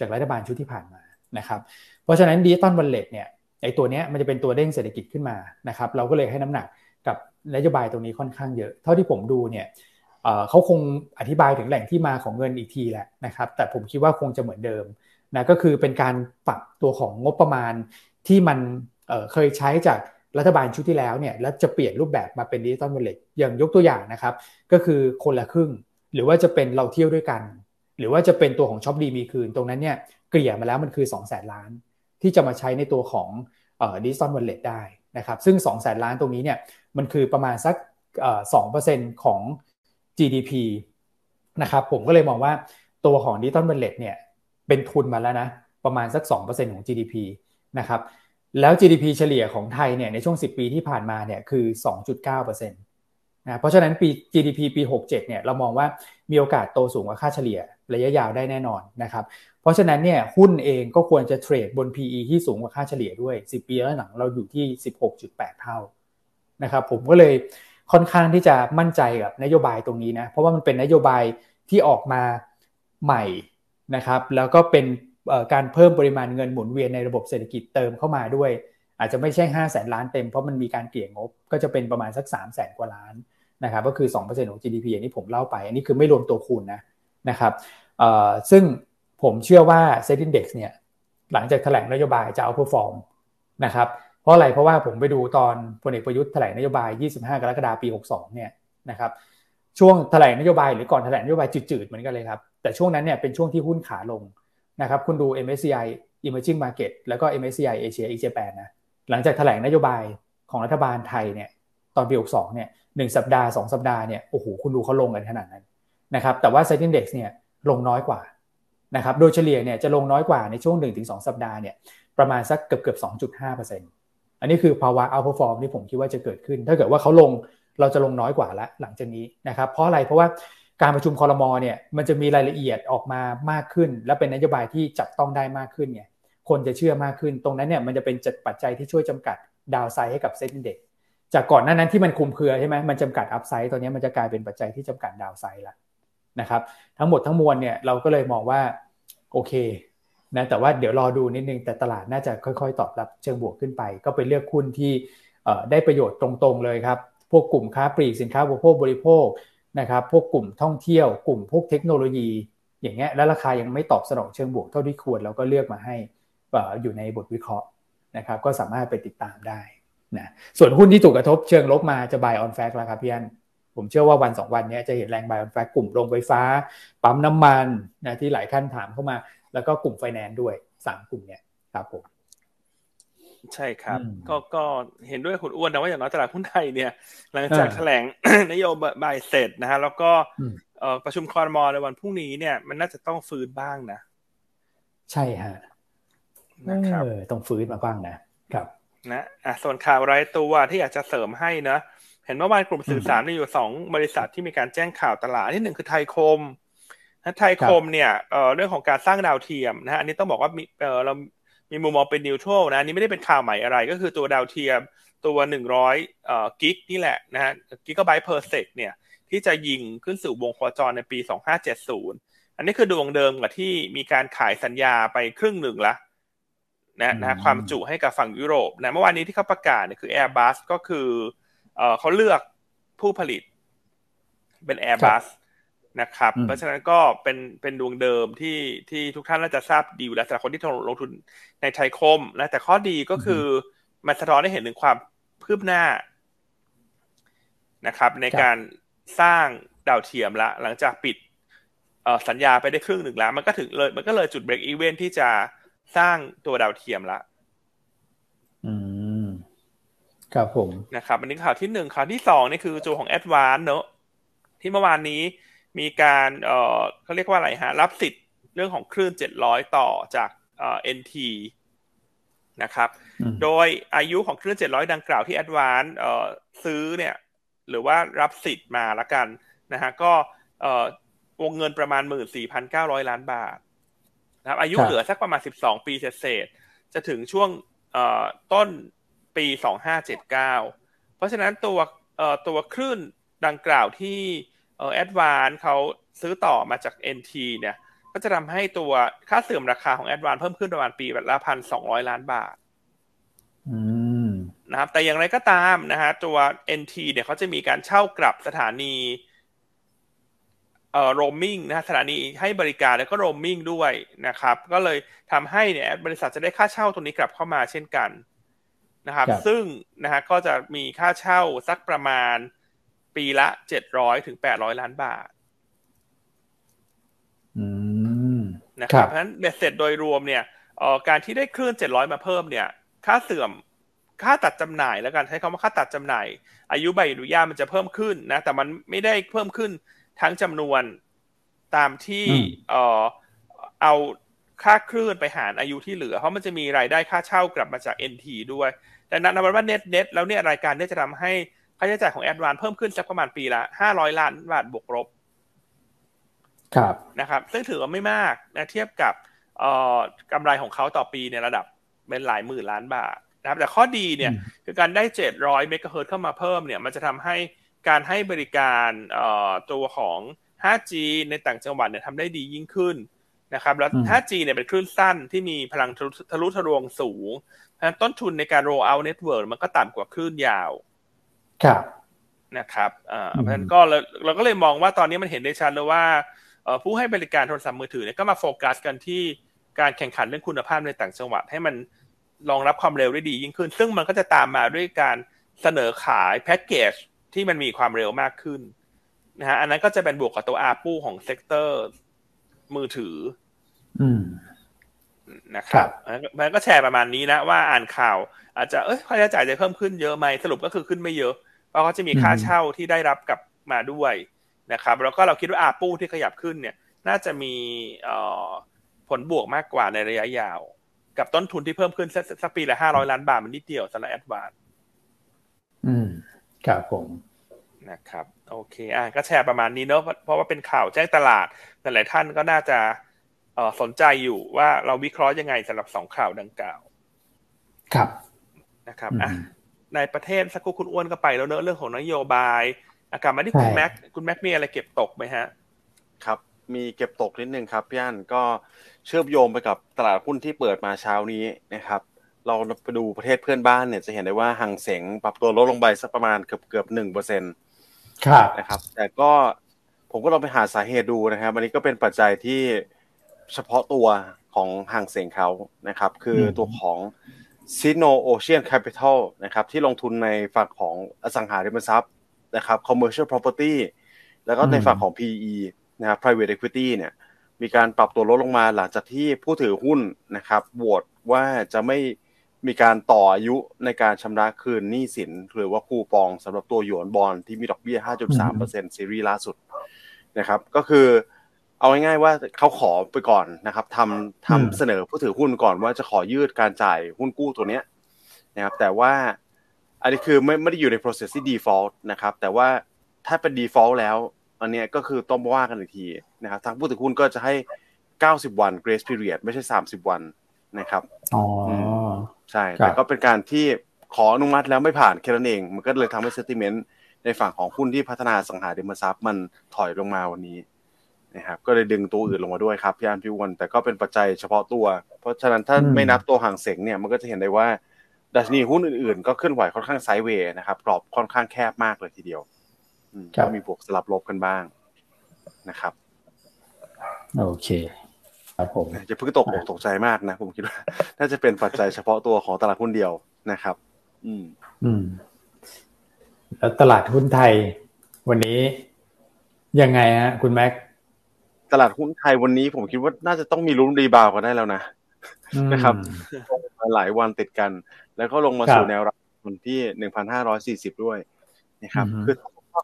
จากรัฐบาลชุดที่ผ่านมานะครับเพราะฉะนั้น digital wallet เนี่ย ไอ้ตัวนี้มันจะเป็นตัวเด้งเศรษฐกิจขึ้นมานะครับเราก็เลยให้น้ำหนักกับนโยบายตรงนี้ค่อนข้างเยอะ เท่าที่ผมดูเนี่ยเขาคงอธิบายถึงแหล่งที่มาของเงินอีกทีแหละนะครับแต่ผมคิดว่าคงจะเหมือนเดิมนะก็คือเป็นการปรับตัวของงบประมาณที่มันเคยใช้จากรัฐบาลชุดที่แล้วเนี่ยแล้วจะเปลี่ยนรูปแบบมาเป็น digital wallet อย่างยกตัวอย่างนะครับ ก็คือคนละครึ่ง หรือว่าจะเป็นเราเที่ยวด้วยกัน หรือว่าจะเป็นตัวของช็อปดีมีคืนตรงนั้นเนี่ยเกลี่ยมาแล้วมันคือสองแสนล้าน ที่จะมาใช้ในตัวของ digital wallet ได้นะครับซึ่งสองแสนล้านตรงนี้เนี่ยมันคือประมาณสักสองเปอร์เซ็นต์ของ GDP นะครับผมก็เลยมองว่าตัวของ digital wallet เนี่ยเป็นทุนมาแล้วนะประมาณสัก 2%ของ GDP นะครับแล้ว GDP เฉลี่ยของไทยเนี่ยในช่วง 10 ปีที่ผ่านมาเนี่ยคือ 2.9%นะเพราะฉะนั้นปี GDP ปี 67เนี่ยเรามองว่ามีโอกาสโตสูงกว่าค่าเฉลี่ยระยะยาวได้แน่นอนนะครับ ราะฉะนั้นเนี่ยหุ้นเองก็ควรจะเทรดบน PE ที่สูงกว่าค่าเฉลี่ยด้วย 10 ปีแล้วหลังเราอยู่ที่ 16.8 เท่านะครับผมก็เลยค่อนข้างที่จะมั่นใจกับนโยบายตรงนี้นะเพราะว่ามันเป็นนโยบายที่ออกมาใหม่นะครับแล้วก็เป็นการเพิ่มปริมาณเงินหมุนเวียนในระบบเศรษฐกิจเติมเข้ามาด้วย อาจจะไม่ใช่ 5 0 0แสนล้านเต็มเพราะมันมีการเกลี่ยงบ ก็จะเป็นประมาณสัก 3 0 0แสนกว่าล้านนะครับก็คือ 2%ของ GDP อันนี้ผมเล่าไป อันนี้คือไม่รวมตัวคูณนะนะครับซึ่ง ผมเชื่อว่า SET Index เนี่ยหลังจากแถลงนโยบายจะ outperform นะครับเพราะอะไรเพราะว่าผมไปดูตอนพลเอกประยุทธ์แถลงนโยบาย 25 กรกฎาคมปี 62 เนี่ยนะครับช่วงแถลงนโยบายหรือก่อนแถลงนโยบายจืดๆเหมือนกันเลยครับ แต่ช่วงนั้นเนี่ยเป็นช่วงที่หุ้นขาลงนะครับคุณดู MSCI Emerging Market แล้วก็ MSCI Asia e Japan นะหลังจากแถลงนโยบายของรัฐบาลไทยเนี่ยตอนปี 62 เนี่ยหนึ่งสัปดาห์ 2 สัปดาห์เนี่ยโอ้โหคุณดูเขาลงกันขนาดนั้นนะครับแต่ว่า Set Index เนี่ยลงน้อยกว่า นะครับโดยเฉลี่ยเนี่ยจะลงน้อยกว่าในช่วง 1-2 สัปดาห์เนี่ยประมาณสักเกือบเกือบ2.5%อันนี้คือภาวะ outperform ที่ผมคิดว่าจะเกิดขึ้น ถ้าเกิดว่าเขาลงเราจะลงน้อยกว่าแล้วหลังจากนี้นะครับเพราะอะไรเพราะว่าการประชุมคอรมอเนี่ยมันจะมีรายละเอียดออกมามากขึ้น และเป็นนโยบายที่จับต้องได้มากขึ้นไงคนจะเชื่อมากขึ้น ตรงนั้นเนี่ยมันจะเป็นจัดปัจจัยที่ช่วยจำกัดดาวไซด์ให้กับเซ็นเด็กจากก่อนหน้านั้นที่มันคุมเครือใช่ไหมมันจำกัดอัพไซด์ตอนนี้มันจะกลายเป็นปัจจัยที่จำกัดดาวไซด์ละ นะครับ ทั้งหมดทั้งมวลเนี่ยเราก็เลยมองว่าโอเคนะแต่ว่าเดี๋ยวรอดูนิดนึงแต่ตลาดน่าจะค่อยๆ ตอบรับเชิงบวกขึ้นไป ก็ไปเลือกหุ้นที่ได้ประโยชน์ตรงๆเลยครับ พวกกลุ่มค้าปลีกสินค้าบริโภคบริโภคนะครับพวกกลุ่มท่องเที่ยวกลุ่มพวกเทคโนโลยี อย่างเงี้ยแล้วราคายังไม่ตอบสนองเชิงบวกเท่าที่ควรเราก็เลือกมาให้อยู่ในบทวิเคราะห์นะครับก็สามารถไปติดตามได้นะส่วนหุ้นที่ถูกกระทบเชิงลบมาจะ buy on fact แล้วครับพี่อัน ผมเชื่อว่าวันสองวันนี้จะเห็นแรง buy on fact กลุ่มโรงไฟฟ้า ปั๊มน้ำมันนะที่หลายท่านถามเข้ามา แล้วก็กลุ่มไฟแนนซ์ด้วยสามกลุ่มเนี้ยครับผมใช่ครับ ก็ก็เห็นด้วยคุณอ้วนนะว่าอย่างน้อยตลาดหุ้นไทยเนี่ย หลังจากแถลงนโยบายเสร็จนะฮะแล้วก็ประชุมคอรมอในวันพรุ่งนี้เนี่ยมันน่าจะต้องฟื้นบ้างนะ ใช่ฮะนะครับต้องฟื้นมาบ้างนะครับ นะอะส่วนข่าวรายตัวที่อยากจะเสริมให้นะ เห็นเมื่อวานกลุ่มสื่อสารมีอยู่สองบริษัทที่มีการแจ้งข่าวตลาดที่หนึ่งคือไทยคมนะไทยคมเนี่ยเอ่อเรื่องของการสร้างดาวเทียมนะฮะอันนี้ต้องบอกว่ามีเออเรามีมุมมองเป็น neutral นะนี่ไม่ได้เป็นข่าวใหม่อะไร ก็คือตัวดาวเทียมตัวหนึ่งร้อยเอ่อ gig นี่แหละนะฮะ gigabyte per sec เนี่ยที่จะยิงขึ้นสู่วงโคจรในปีสองห้าเจ็ดศูนย์อันนี้คือดวงเดิมกับที่มีการขายสัญญาไปครึ่งหนึ่งละนะนะความจุให้กับฝั่งยุโรปนะเมื่อวานนี้ที่เขาประกาศเนี่ยคือ Airbus ก็คือ เอ่อเขาเลือกผู้ผลิตเป็น Airbus นะครับ เพราะฉะนั้นก็เป็นเป็นดวงเดิมที่ที่ทุกท่านน่าจะทราบดีอยู่แล้วสำหรับคนที่ลงทุนในไทยคมนะแต่ข้อดีก็คือมันสะท้อนให้เห็นถึงความคืบหน้านะครับ ในการสร้างดาวเทียมละ หลังจากปิดสัญญาไปได้ครึ่งหนึ่งแล้ว มันก็ถึงเลย มันก็เลยจุดเบรกอีเวนที่จะสร้างตัวดาวเทียมละ อืม ครับผมนะครับอันนี้ข่าวที่หนึ่งข่าวที่สองนี่คือตัวของแอดวานเนอะที่เมื่อวานนี้มีการเอ่อเขาเรียกว่าอะไรฮะ รับสิทธิ์เรื่องของคลื่น700ต่อจากเอ่อ NT นะครับ โดยอายุของคลื่น700ดังกล่าวที่ Advance เอ่อซื้อเนี่ย หรือว่ารับสิทธิ์มาละกันนะฮะก็เอ่อวงเงินประมาณ14,900ล้านบาทนะครับ อายุเหลือสักประมาณ12ปีเศษจะถึงช่วงเอ่อต้น ปี 2579 เพราะฉะนั้นตัวเอ่อตัวคลื่นดังกล่าวที่เออแอดวานเขาซื้อต่อมาจาก NT เนี่ยก็จะทำให้ตัวค่าเสื่อมราคาของแอดวานเพิ่มขึ้นประมาณปีละพันสองร้อยล้านบาทนะครับ แต่อย่างไรก็ตามนะฮะตัว NT เนี่ยเขาจะมีการเช่ากลับสถานีเอ่อโรมมิ่งนะสถานีให้บริการแล้วก็โรมมิ่งด้วยนะครับ ก็เลยทำให้เนี่ยบริษัทจะได้ค่าเช่าตรงนี้กลับเข้ามาเช่นกัน นะครับ ซึ่งนะฮะก็จะมีค่าเช่าสักประมาณปีละเจ็ดร้อยถึงแปดร้อยล้านบาทนะครับเพราะฉะนั้นเบ็ดเสร็จโดยรวมเนี่ยการที่ได้คลื่นเจ็ดร้อยมาเพิ่มเนี่ย ค่าเสื่อมค่าตัดจำหน่ายแล้วกันใช้คำว่าค่าตัดจำหน่าย อายุใบอนุญาตมันจะเพิ่มขึ้นนะ แต่มันไม่ได้เพิ่มขึ้นทั้งจำนวนตามที่เออเอาค่าคลื่นไปหารอายุที่เหลือ เพราะมันจะมีรายได้ค่าเช่ากลับมาจาก NT ด้วย ดังนั้นนับว่าเน็ตเน็ตแล้วเนี่ยรายการนี้จะทำให้ค่าใช้จ่ายของแอดวานเพิ่มขึ้นสักประมาณปีละห้าร้อยล้านบาทบวกลบ ครับนะครับ ซึ่งถือว่าไม่มากนะเทียบกับเอ่อกำไรของเขาต่อปีในระดับเป็นหลายหมื่นล้านบาทนะครับ แต่ข้อดีเนี่ยคือการได้เจ็ดร้อยเมกะเฮิรตซ์เข้ามาเพิ่มเนี่ย มันจะทำให้การให้บริการเอ่อตัวของ 5G ในต่างจังหวัดเนี่ยทำได้ดียิ่งขึ้น นะครับแล้ว 5G เนี่ยเป็นคลื่นสั้นที่มีพลังทะลุทะลวงสูงต้นทุนในการ roll out network มันก็ต่ำกว่าคลื่นยาว ครับนะครับอ่าเพราะฉะนั้นก็เราก็เลยมองว่าตอนนี้มันเห็นได้ชัดเลยว่าผู้ให้บริการโทรศัพท์มือถือเนี่ยก็มาโฟกัสกันที่การแข่งขันเรื่องคุณภาพในต่างจังหวัด ให้มันรองรับความเร็วได้ดียิ่งขึ้น ซึ่งมันก็จะตามมาด้วยการเสนอขายแพ็กเกจที่มันมีความเร็วมากขึ้นนะฮะอันนั้นก็จะเป็นบวกกับตัว ARPU ของ sector มือถือ อืมนะครับมันก็แชร์ประมาณนี้นะ ว่าอ่านข่าว อาจจะเอ้ยค่าใช้จ่ายจะเพิ่มขึ้นเยอะไหมสรุปก็คือขึ้นไม่เยอะ เพราะเขาจะมีค่าเช่าที่ได้รับกลับมาด้วยนะครับ แล้วก็เราคิดว่า ARPU ที่ขยับขึ้นเนี่ย น่าจะมีผลบวกมากกว่าในระยะยาว กับต้นทุนที่เพิ่มขึ้นสักปีละห้าร้อยล้านบาทมันนิดเดียวสำหรับแอดวานอืมครับผมนะครับ โอเค อะก็แชร์ประมาณนี้เนอะเพราะว่าเป็นข่าวแจ้งตลาด หลายท่านก็น่าจะสนใจอยู่ว่าเราวิเคราะห์ยังไงสำหรับสองข่าวดังกล่าว ครับนะครับอะในประเทศสักครู่คุณอ้วนก็ไปแล้วเนอะเรื่องของนโยบาย อากาศมาที่คุณแม็กคุณแม็กมีอะไรเก็บตกไหมฮะ ครับ มีเก็บตกนิดนึงครับพี่อันก็เชื่อมโยงไปกับตลาดหุ้นที่เปิดมาเช้านี้นะครับ เราไปดูประเทศเพื่อนบ้านเนี่ยจะเห็นได้ว่าหังเสงปรับตัวลดลงไปสักประมาณเกือบเกือบหนึ่งเปอร์เซ็นต์นะครับ แต่ก็ ผมก็ลองไปหาสาเหตุดูนะครับ อันนี้ก็เป็นปัจจัยที่เฉพาะตัวของห่างเสียงเขานะครับ คือตัวของ s i n o Ocean Capital นะครับ ที่ลงทุนในฝั่งของอสังหาริมทรัพย์นะครับ commercial property แล้วก็ในฝั่งของ PE นะครับ private equity เนี่ย มีการปรับตัวลดลงมาหลังจากที่ผู้ถือหุ้นนะครับโหวตว่าจะไม่มีการต่ออายุในการชำระคืนหนี้สิน หรือว่าคูปองสำหรับตัวหยวนบอลที่มีดอกเบี้ย 5.3%ซีรีส์ล่าสุด นะครับ ก็คือเอาง่ายๆว่าเขาขอไปก่อนนะครับทำทำเสนอผู้ถือหุ้นก่อนว่าจะขอยืดการจ่ายหุ้นกู้ตัวเนี้ยนะครับ แต่ว่าอันนี้คือไม่ไม่ได้อยู่ใน process ที่ default นะครับ แต่ว่าถ้าเป็น default แล้ว อันเนี้ยก็คือต้องว่ากันอีกทีนะครับ ทางผู้ถือหุ้นก็จะให้ 90 วัน grace period ไม่ใช่ 30 วันนะครับอ๋อใช่ แต่ก็เป็นการที่ขออนุมัติแล้วไม่ผ่านแค่นั้นเอง มันก็เลยทำให้ sentiment ในฝั่งของหุ้นที่พัฒนาสังหาริมทรัพย์มันถอยลงมาวันนี้นะครับก็เลยดึงตัวอื่นลงมาด้วยครับพี่อันพี่วันแต่ก็เป็นปัจจัยเฉพาะตัว เพราะฉะนั้นถ้าไม่นับตัวห่างเสงเนี่ยมันก็จะเห็นได้ว่าดัชนีหุ้นอื่นๆ ก็เคลื่อนไหวค่อนข้างไซด์เวย์นะครับกรอบค่อนข้างแคบมากเลยทีเดียวก็มีบวกสลับลบกันบ้างนะครับ โอเค ครับผมจะเพิ่งตกอกตกใจมากนะ ผมคิดว่า น่าจะเป็นปัจจัยเฉพาะตัวของตลาดหุ้นเดียวนะครับ อืม อืม แล้วตลาดหุ้นไทย วันนี้ยังไงฮะคุณแม็กตลาดหุ้นไทยวันนี้ผมคิดว่าน่าจะต้องมีลุ้น rebound กันได้แล้วนะนะครับลงมาหลายวันติดกัน แล้วก็ลงมาสู่แนวรับวันที่หนึ่งพันห้าร้อยสี่สิบด้วยนะครับคือ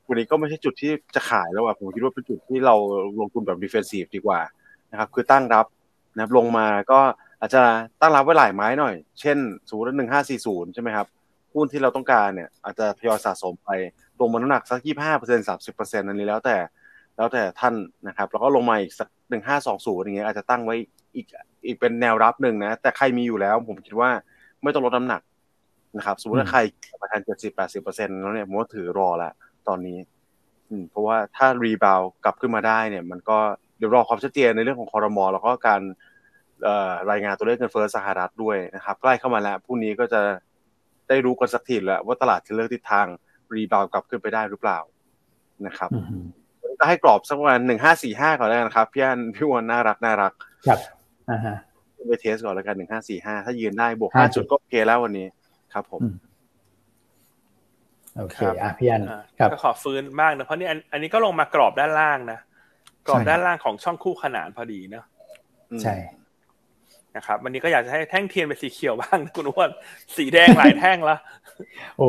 วันนี้ก็ไม่ใช่จุดที่จะขายแล้วอะผมคิดว่าเป็นจุดที่เราลงทุนแบบ defensive ดีกว่านะครับ คือตั้งรับนะครับลงมาก็อาจจะตั้งรับไว้หลายไม้หน่อย เช่นสมมติหนึ่งห้าสี่ศูนย์ใช่ไหมครับ หุ้นที่เราต้องการเนี่ย อาจจะทยอยสะสมไปลงมาน้ำหนักสักยี่ห้าเปอร์เซ็นต์สามสิบเปอร์เซ็นต์อันนี้แล้วแต่ แล้วแต่ท่านนะครับ แล้วก็ลงมาอีกสักหนึ่งห้าสองศูนย์อย่างเงี้ยอาจจะตั้งไว้อีกอีกเป็นแนวรับหนึ่งนะ แต่ใครมีอยู่แล้ว ผมคิดว่าไม่ต้องลดน้ำหนักนะครับสมมติว่าใครประมาณเจ็ดสิบแปดสิบเปอร์เซ็นต์แล้วเนี่ยผมว่าถือรอละตอนนี้อืมเพราะว่าถ้า rebound กลับขึ้นมาได้เนี่ย มันก็เดี๋ยวรอความชัดเจนในเรื่องของคอรมอแล้วก็การรายงานตัวเลขเงินเฟ้อสหรัฐด้วยนะครับ ใกล้เข้ามาแล้วพรุ่งนี้ก็จะ ได้รู้กันสักทีแล้วว่าตลาดจะเลือกทิศทางรีบาวกลับขึ้นไปได้หรือเปล่านะครับจะให้กรอบสักประมาณหนึ่งห้าสี่ห้าก่อนแล้วกันครับพี่อันพี่วันน่ารักน่ารัก ครับอ่าฮะไปเทสก่อนแล้วกันหนึ่งห้าสี่ห้าถ้ายืนได้บวกห้าจุดก็โอเคแล้ววันนี้ครับผมโอเคอะพี่อันครับก็ขอฟื้นมากนะเพราะนี่อันนี้ก็ลงมากรอบด้านล่างนะกรอบด้านล่างของช่องคู่ขนานพอดีเนาะใช่ นะครับวันนี้ก็อยากจะให้แท่งเทียนเป็นสีเขียวบ้างคุณอ้วนสีแดงหลายแท่งละโอ้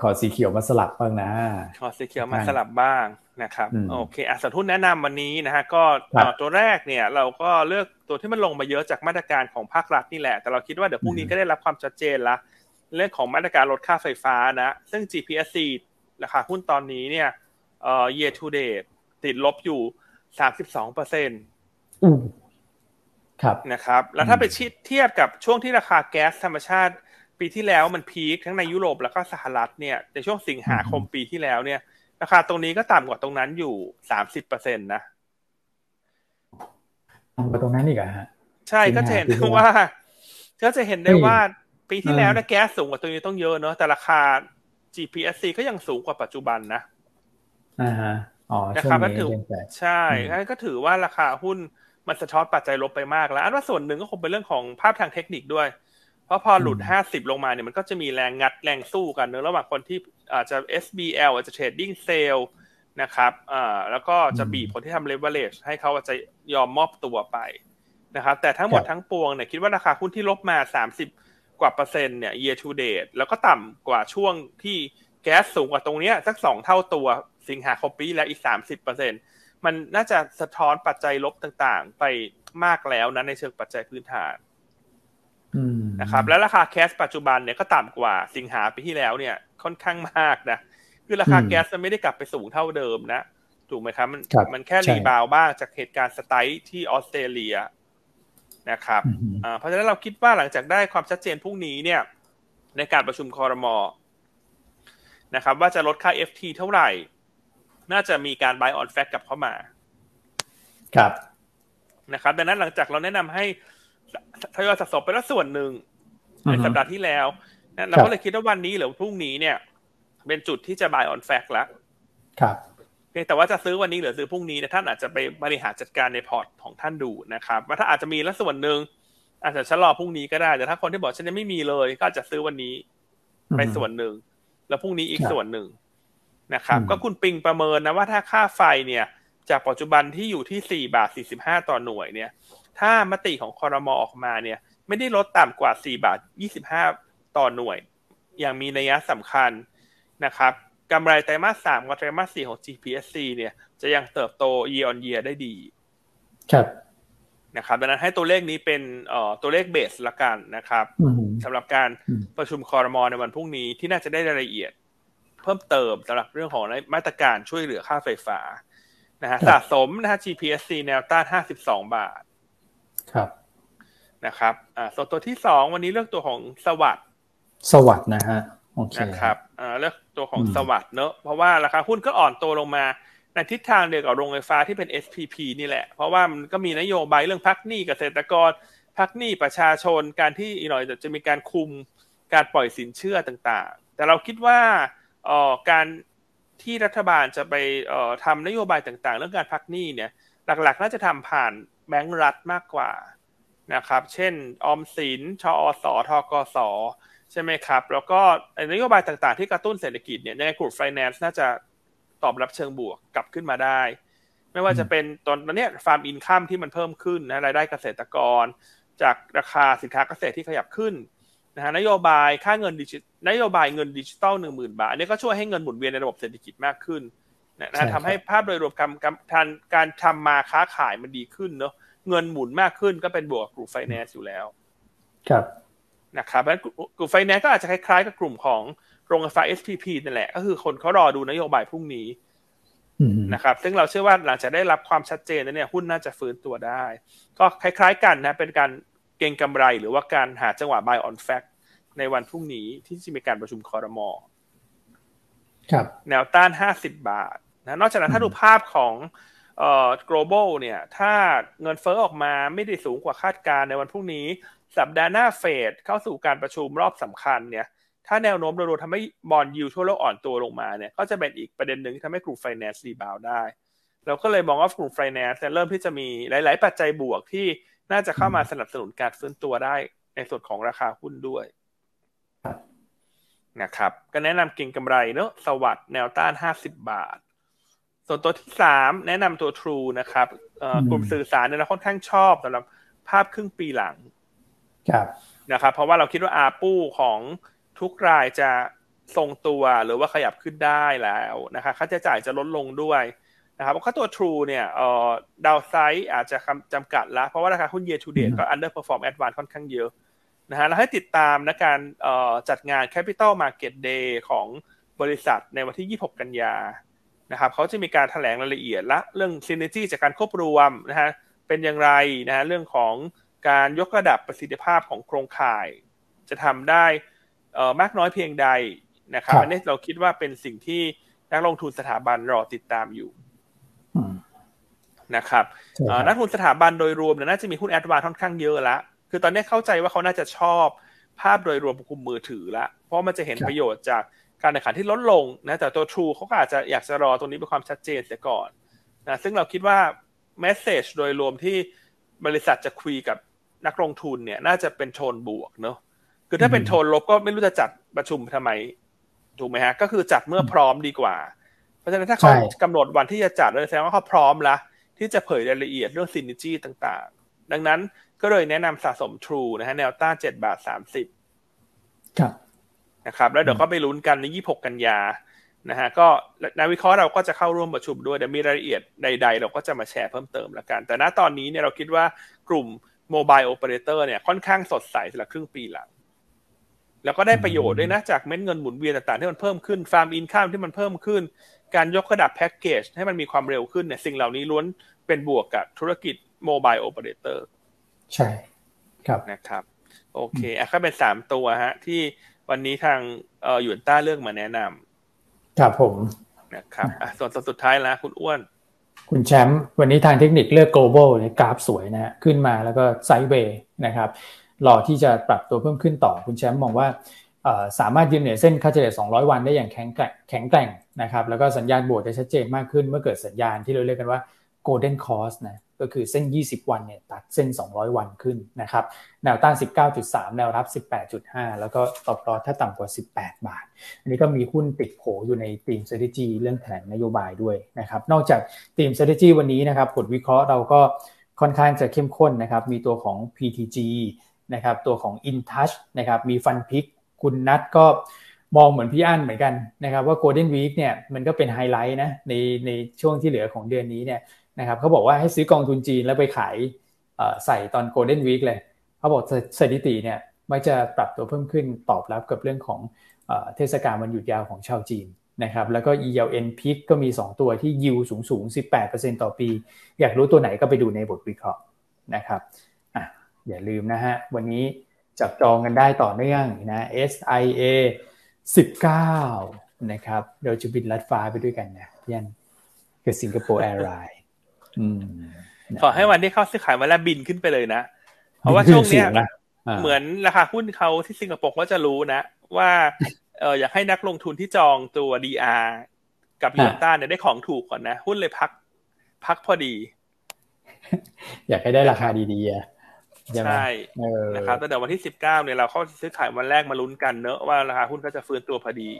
ขอสีเขียวมาสลับบ้างนะ ขอสีเขียวมาสลับบ้างนะครับโอเคอะสทุนแนะนำวันนี้นะฮะก็ตัวแรกเนี่ย เราก็เลือกตัวที่มันลงมาเยอะจากมาตรการของภาครัฐนี่แหละ แต่เราคิดว่าเดี๋ยวพรุ่งนี้ก็ได้รับความชัดเจนละเรื่องของมาตรการลดค่าไฟฟ้านะ ซึ่ง GPSC ราคาหุ้นตอนนี้เนี่ยเอ่อ year to date ติดลบอยู่สามสิบสองเปอร์เซ็นต์ครับ นะครับ แล้วถ้าไปเทียบกับช่วงที่ราคาแก๊สธรรมชาติ ปีที่แล้วมันพีคทั้งในยุโรปแล้วก็สหรัฐเนี่ยในช่วงสิงหาคมปีที่แล้วเนี่ย ราคาตรงนี้ก็ต่ำกว่าตรงนั้นอยู่สามสิบเปอร์เซ็นตนะต่ำกว่าตรงนั้นอีกอะฮะใช่ก็จะเห็นได้ว่าก็จะเห็นได้ว่าปีที่แล้วนะแก๊สสูงกว่าตัวนี้ต้องเยอะเนาะแต่ราคา GPSC ก็ยังสูงกว่าปัจจุบันนะอ่าฮะอ๋อนะครับก็ถือใช่ก็ถือว่าราคาหุ้น มันสะท้อนปัจจัยลบไปมากแล้ว อันว่าส่วนหนึ่งก็คงเป็นเรื่องของภาพทางเทคนิคด้วย เพราะพอหลุดห้าสิบลงมาเนี่ยมันก็จะมีแรงงัดแรงสู้กันเนอะระหว่างคนที่อาจจะ SBL อาจจะ trading sell นะครับอ่าแล้วก็จะบีบคนที่ทำเลเวลเลชให้เขาจะยอมมอบตัวไปนะครับ แต่ทั้งหมดทั้งปวงเนี่ยคิดว่าราคาหุ้นที่ลบมาสามสิบกว่าเปอร์เซ็นต์เนี่ย year to date แล้วก็ต่ำกว่าช่วงที่แก๊สสูงกว่าตรงเนี้ยสักสองเท่าตัวสิงหาคมปีแล้วอีกสามสิบเปอร์เซ็น มันน่าจะสะท้อนปัจจัยลบต่างๆ ไปมากแล้วนะในเชิงปัจจัยพื้นฐานนะครับ แล้วราคาแก๊สปัจจุบันเนี่ยก็ต่ำกว่าสิงหาปีที่แล้วเนี่ย ค่อนข้างมากนะคือราคาแก๊สมันไม่ได้กลับไปสูงเท่าเดิมนะถูกไหมครับมันมันแค่รีบาวบ้างจากเหตุการณ์สไตล์ที่ออสเตรเลียนะครับเพราะฉะนั้นเราคิดว่าหลังจากได้ความชัดเจนพรุ่งนี้เนี่ย ในการประชุมคอรมอนะครับ ว่าจะลดค่า FT เท่าไหร่ น่าจะมีการ buy on fact กลับเข้ามา ครับนะครับ ดังนั้นหลังจากเราแนะนำให้ทยอยสะสมไปแล้วส่วนหนึ่งในสัปดาห์ที่แล้วเราก็เลยคิดว่าวันนี้หรือพรุ่งนี้เนี่ย เป็นจุดที่จะ buy on fact แล้วครับเพียงแต่ว่าจะซื้อวันนี้หรือซื้อพรุ่งนี้เนี่ยท่านอาจจะไปบริหารจัดการในพอร์ตของท่านดูนะครับว่าถ้าอาจจะมีแล้วส่วนหนึ่งอาจจะชะลอพรุ่งนี้ก็ได้แต่ถ้าคนที่บอกฉันยังไม่มีเลย ก็อาจจะซื้อวันนี้ ไปส่วนหนึ่ง แล้วพรุ่งนี้อีกส่วนหนึ่ง นะครับก็คุณปิงประเมินนะว่าถ้าค่าไฟเนี่ยจากปัจจุบันที่อยู่ที่สี่บาทสี่สิบห้าต่อหน่วยเนี่ย ถ้ามติของคอรมอออกมาเนี่ย ไม่ได้ลดต่ำกว่าสี่บาทยี่สิบห้าต่อหน่วย อย่างมีนัยสำคัญนะครับกำไรไตรมาสสามกับไตรมาสสี่ของ GPSC เนี่ย จะยังเติบโต year on year ได้ดี ครับ นะครับ ดังนั้นให้ตัวเลขนี้เป็นเอ่อตัวเลขเบสละกันนะครับสำหรับการประชุมคอรมอในวันพรุ่งนี้ที่น่าจะได้รายละเอียดเพิ่มเติมสำหรับเรื่องของมาตรการช่วยเหลือค่าไฟฟ้านะฮะสะสมนะฮะ GPSC แนวต้านห้าสิบสองบาท ครับนะครับ อ่าส่วนตัวที่สองวันนี้เลือกตัวของสวัสด์สวัสด์นะฮะนะครับอ่าเลือกตัวของสวัสด์เนอะเพราะว่าราคาหุ้นก็อ่อนตัวลงมาในทิศทางเดียวกับโรงไฟฟ้าที่เป็น SPP นี่แหละ เพราะว่ามันก็มีนโยบายเรื่องพักหนี้เกษตรกร พักหนี้ประชาชนการที่อีกหน่อยจะมีการคุมการปล่อยสินเชื่อต่างๆ แต่เราคิดว่าออ การที่รัฐบาลจะไปออทำนโยบายต่าง ๆ เรื่องการพักหนี้เนี่ย หลักๆ น่าจะทำผ่านแบงก์รัฐมากกว่านะครับ เช่น ออมสิน ชอสทกสใช่ไหมครับ แล้วก็นโยบายต่างๆ ที่กระตุ้นเศรษฐกิจเนี่ยในกลุ่มไฟแนนซ์น่าจะตอบรับเชิงบวกกลับขึ้นมาได้ ไม่ว่าจะเป็นตอนนี้ farm income ที่มันเพิ่มขึ้นนะรายได้เกษตรกร จากราคาสินค้าเกษตรที่ขยับขึ้น นะฮะนโยบายค่าเงินดิจินโยบายเงินดิจิตอลหนึ่งหมื่นบาทอันนี้ก็ช่วยให้เงินหมุนเวียนในระบบเศรษฐกิจมากขึ้นนะทำให้ภาพโดยรวมการการการทำมาค้าขายมันดีขึ้นเนาะเงินหมุนมากขึ้นก็เป็นบวกกลุ่มไฟแนนซ์อยู่แล้ว ครับนะครับแล้วกลุ่มไฟแนนซ์ก็อาจจะคล้ายๆกับกลุ่มของโรงไฟฟ้า SPP นั่นแหละ ก็คือคนเขารอดูนโยบายพรุ่งนี้นะครับ ซึ่งเราเชื่อว่าหลังจากได้รับความชัดเจนแล้วเนี่ยหุ้นน่าจะฟื้นตัวได้ ก็คล้าย ๆ กันนะ เป็นการ เก็งกำไรหรือว่าการหาจังหวะ buy on fact ในวันพรุ่งนี้ที่จะมีการประชุมคอรมอครับแนวต้าน 50 บาทนะนอกจากนั้นถ้าดูภาพของเอ่อ global เนี่ยถ้าเงินเฟ้อออกมาไม่ได้สูงกว่าคาดการณ์ในวันพรุ่งนี้ สัปดาห์หน้าเฟดเข้าสู่การประชุมรอบสำคัญเนี่ยถ้าแนวโน้มโดยรวมทำให้ bond yield ทั่วโลกอ่อนตัวลงมาเนี่ยก็จะเป็นอีกประเด็นหนึ่งที่ทำให้กลุ่มไฟแนนซ์ rebound ได้ เราก็เลยมองว่ากลุ่มไฟแนนซ์เริ่มที่จะมีหลาย ๆ ปัจจัยบวกที่ น่าจะเข้ามาสนับสนุนการฟื้นตัวได้ในส่วนของราคาหุ้นด้วยนะครับ ก็แนะนำเก็งกำไรเนอะ SAWAD แนวต้านห้าสิบบาท ส่วนตัวที่สามแนะนำตัว True นะครับกลุ่มสื่อสารเนี่ยเราค่อนข้างชอบสำหรับภาพครึ่งปีหลังนะครับ เพราะว่าเราคิดว่าอาปูของทุกรายจะทรงตัวหรือว่าขยับขึ้นได้แล้วนะครับค่าใช้จ่ายจะลดลงด้วย นะครับเพราะตัว True เนี่ยเอ่อดาวไซด์อาจจะจำกัดละเพราะว่าราคาหุ้น year to date ก็ underperform advance ค่อนข้างเยอะนะฮะเราให้ติดตามนะการจัดงาน Capital Market Day ของบริษัทในวันที่ 26 กันยานะครับเขาจะมีการถแถลงรายละเอียดละเรื่อง synergy จากการควบรวมนะฮะเป็นอย่างไรนะฮะเรื่องของการยกระดับประสิทธิภาพของโครงข่าย จะทำได้มากน้อยเพียงใดนะครับอันนี้เราคิดว่าเป็นสิ่งที่นักลงทุนสถาบันรอติดตามอยู่ นะครับนักทุนสถาบันโดยรวมเนี่ยน่าจะมีหุ้นแอดวานค่อนข้างเยอะละคือตอนนี้เข้าใจว่าเขาน่าจะชอบภาพโดยรวมคุมมือถือละเพราะมันจะเห็นประโยชน์จากการแข่งขันที่ลดลงนะแต่ตัว True เขาก็อาจจะอยากจะรอตรงนี้เป็นความชัดเจนเสียก่อนนะซึ่งเราคิดว่าแมสเซจโดยรวมที่บริษัทจะคุยกับนักลงทุนเนี่ยน่าจะเป็นโทนบวกเนาะคือถ้าเป็นโทนลบก็ไม่รู้จะจัดประชุมทำไมถูกไหมฮะก็คือจัดเมื่อพร้อมดีกว่า เพราะฉะนั้นถ้าเขากำหนดวันที่จะจัดแสดงว่าเขาพร้อมแล้ว ที่จะเผยรายละเอียดเรื่องซินิจี้ต่างๆ ดังนั้นก็เลยแนะนำสะสม True นะฮะแนวต้านเจ็ดบาทสามสิบครับนะครับแล้วเดี๋ยวก็ไปลุ้นกันในยี่หกกันยานะฮะก็นักวิเคราะห์เราก็จะเข้าร่วมประชุมด้วยเดี๋ยวมีรายละเอียดใด ๆ เราก็จะมาแชร์เพิ่มเติมละกัน แต่ณตอนนี้เนี่ยเราคิดว่ากลุ่ม mobile operator เนี่ยค่อนข้างสดใสสำหรับครึ่งปีหลัง แล้วก็ได้ประโยชน์ด้วยนะจากเม็ดเงินหมุนเวียนต่างๆ ที่มันเพิ่มขึ้น farm income ที่มันเพิ่มขึ้น การยกระดับแพ็กเกจให้มันมีความเร็วขึ้นเนี่ยสิ่งเหล่านี้ล้วนเป็นบวกกับธุรกิจโมบายโอเปอเรเตอร์ใช่ครับนะครับ โอเคอะก็เป็นสามตัวฮะ ที่วันนี้ทางเอ่อหยวนต้าเลือกมาแนะนำครับผมนะครับอะส่วนสุดท้ายแล้วคุณอ้วน คุณแชมป์วันนี้ทางเทคนิคเลือก global เนี่ยกราฟสวยนะฮะขึ้นมาแล้วก็ไซด์เวย์นะครับรอที่จะปรับตัวเพิ่มขึ้นต่อคุณแชมป์มองว่า สามารถยืนเหนือเส้นค่าเฉลี่ย 200 วันได้อย่างแข็งแกร่งแข็งแกร่งนะครับ แล้วก็สัญญาณบวกจะชัดเจนมากขึ้นเมื่อเกิดสัญญาณที่เราเรียกกันว่า golden cross นะ ก็คือเส้น 20 วันเนี่ยตัดเส้น 200 วันขึ้นนะครับ แนวต้าน 19.3 แนวรับ 18.5 แล้วก็ตอบรอถ้าต่ำกว่า 18 บาท อันนี้ก็มีหุ้นติดโผอยู่ในทีม strategy เรื่องแถลงนโยบายด้วยนะครับ นอกจากทีม strategy วันนี้นะครับ ผลวิเคราะห์เราก็ค่อนข้างจะเข้มข้นนะครับ มีตัวของ PTG นะครับ ตัวของ InTouch นะครับ มีฟันพิก คุณนัทก็มองเหมือนพี่อั้นเหมือนกันนะครับว่า Golden Week เนี่ยมันก็เป็นไฮไลท์นะในในช่วงที่เหลือของเดือนนี้เนี่ยนะครับเขาบอกว่าให้ซื้อกองทุนจีนแล้วไปขายใส่ตอน Golden Week เลยเขาบอกสถิติเนี่ยมันจะปรับตัวเพิ่มขึ้นตอบรับกับเรื่องของเทศกาลวันหยุดยาวของชาวจีนนะครับแล้วก็ ELN Pick ก็มี 2 ตัวที่ยิวสูงสูง 18%ต่อปี อยากรู้ตัวไหนก็ไปดูในบทวิเคราะห์นะครับออย่าลืมนะฮะวันนี้ จับจองกันได้ต่อเนื่องนะ SIA 19 นะครับเราจะบินลัดฟ้าไปด้วยกันนะพี่อั้นกับสิงคโปร์แอร์ไลน์ขอให้วันที่เข้าซื้อขายมาแล้วบินขึ้นไปเลยนะ เพราะว่าช่วงเนี้ยเหมือนราคาหุ้นเขาที่สิงคโปร์ก็จะรู้นะ ว่าเอออยากให้นักลงทุนที่จองตัว DR กับหยวนต้าเนี่ยได้ของถูกก่อนนะ หุ้นเลยพัก พักพอดี อยากให้ได้ราคาดีๆ อะใช่นะครับแต่เดี๋ยววันที่สิบเก้าเนี่ยเราเข้าซื้อขายวันแรกมาลุ้นกันเนอะว่าราคาหุ้นก็จะฟื้นตัวพอดี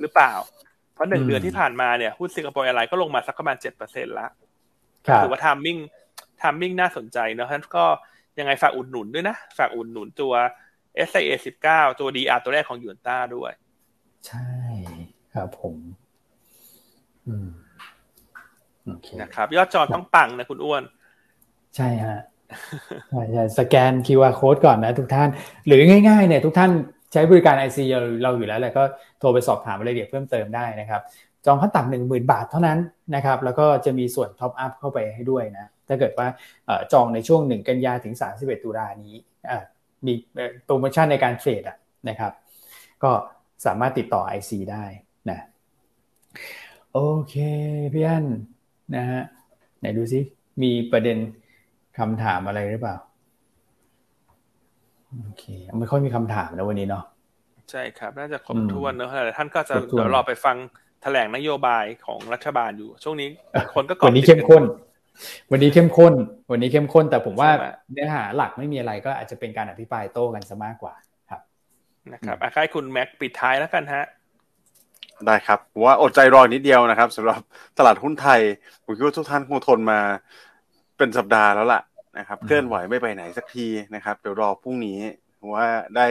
หรือเปล่าเพราะหนึ่งเดือนที่ผ่านมาเนี่ยหุ้นสิงคโปร์แอร์ไลน์ก็ลงมาสักประมาณเจ็ดเปอร์เซ็นต์ละถือว่า timing timing น่าสนใจเนอะฉะนั้นก็ยังไงฝากอุดหนุนด้วยนะ ฝากอุดหนุนตัว SIA 19 ตัว DR ตัวแรกของหยวนต้าด้วย ใช่ครับผมอืมนะครับ ยอดจองต้องปังนะคุณอ้วน ใช่ฮะ ใช่ใช่สแกน QR code ก่อนนะทุกท่าน หรือง่ายๆเนี่ยทุกท่านใช้บริการ IC เราอยู่แล้วแหละก็โทรไปสอบถามรายละเอียดเพิ่มเติมได้นะครับจองขั้นต่ำหนึ่งหมื่นบาทเท่านั้นนะครับแล้วก็จะมีส่วน top up เข้าไปให้ด้วยนะถ้าเกิดว่าจองในช่วง 1 กันยาถึง 31 ตุลานี้มีโปรโมชั่นในการเทรดนะครับ ก็สามารถติดต่อ IC ได้นะโอเคพี่อันนะฮะไหนดูซิมีประเด็น คำถามอะไรหรือเปล่าโอเคไม่ค่อยมีคำถามแล้ววันนี้เนาะใช่ครับ น่าจะครบถ้วนเนอะแต่ท่านก็จะเดี๋ยวรอไปฟังแถลงนโยบายของรัฐบาลอยู่ ช่วงนี้คนก็วันนี้เข้มข้น วันนี้เข้มข้น วันนี้เข้มข้น แต่ผมว่าเนื้อหาหลักไม่มีอะไรก็อาจจะเป็นการอภิปรายโต้กันซะมากกว่าครับนะครับอาคายคุณแม็กปิดท้ายแล้วกันฮะได้ครับว่าอดใจรอนิดเดียวนะครับสำหรับตลาดหุ้นไทย ผมคิดว่าทุกท่านคงทนมาเป็นสัปดาห์แล้วล่ะ นะครับเคลื่อนไหวไม่ไปไหนสักทีนะครับ เดี๋ยวรอพรุ่งนี้ว่าได้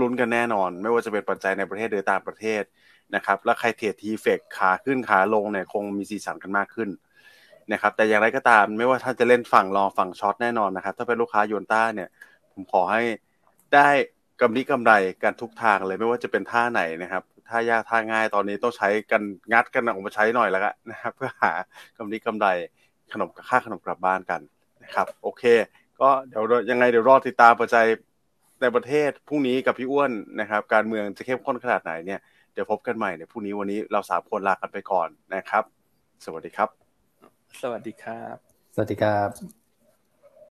ลุ้นกันแน่นอน ไม่ว่าจะเป็นปัจจัยในประเทศหรือต่างประเทศนะครับ แล้วใครเทรดทีเฟกขาขึ้นขาลงเนี่ยคงมีสีสันกันมากขึ้นนะครับ แต่อย่างไรก็ตามไม่ว่าท่านจะเล่นฝั่งรอฝั่งช็อตแน่นอนนะครับ ถ้าเป็นลูกค้าโยนต้าเนี่ย ผมขอให้ได้กำไรกำไรกันทุกทางเลยไม่ว่าจะเป็นท่าไหนนะครับท่ายากท่าง่ายตอนนี้ต้องใช้กันงัดกันออกมาใช้หน่อยแล้วกันนะครับ เพื่อหากำไรกำไรขนมค่าขนมกลับบ้านกัน นะครับโอเค ก็เดี๋ยวยังไงเดี๋ยวรอติดตามปัจจัยในประเทศพรุ่งนี้กับพี่อ้วนนะครับ การเมืองจะเข้มข้นขนาดไหนเนี่ยเดี๋ยวพบกันใหม่ในพรุ่งนี้วันนี้เราสามคนลากันไปก่อนนะครับ สวัสดีครับ สวัสดีครับ สวัสดีครับ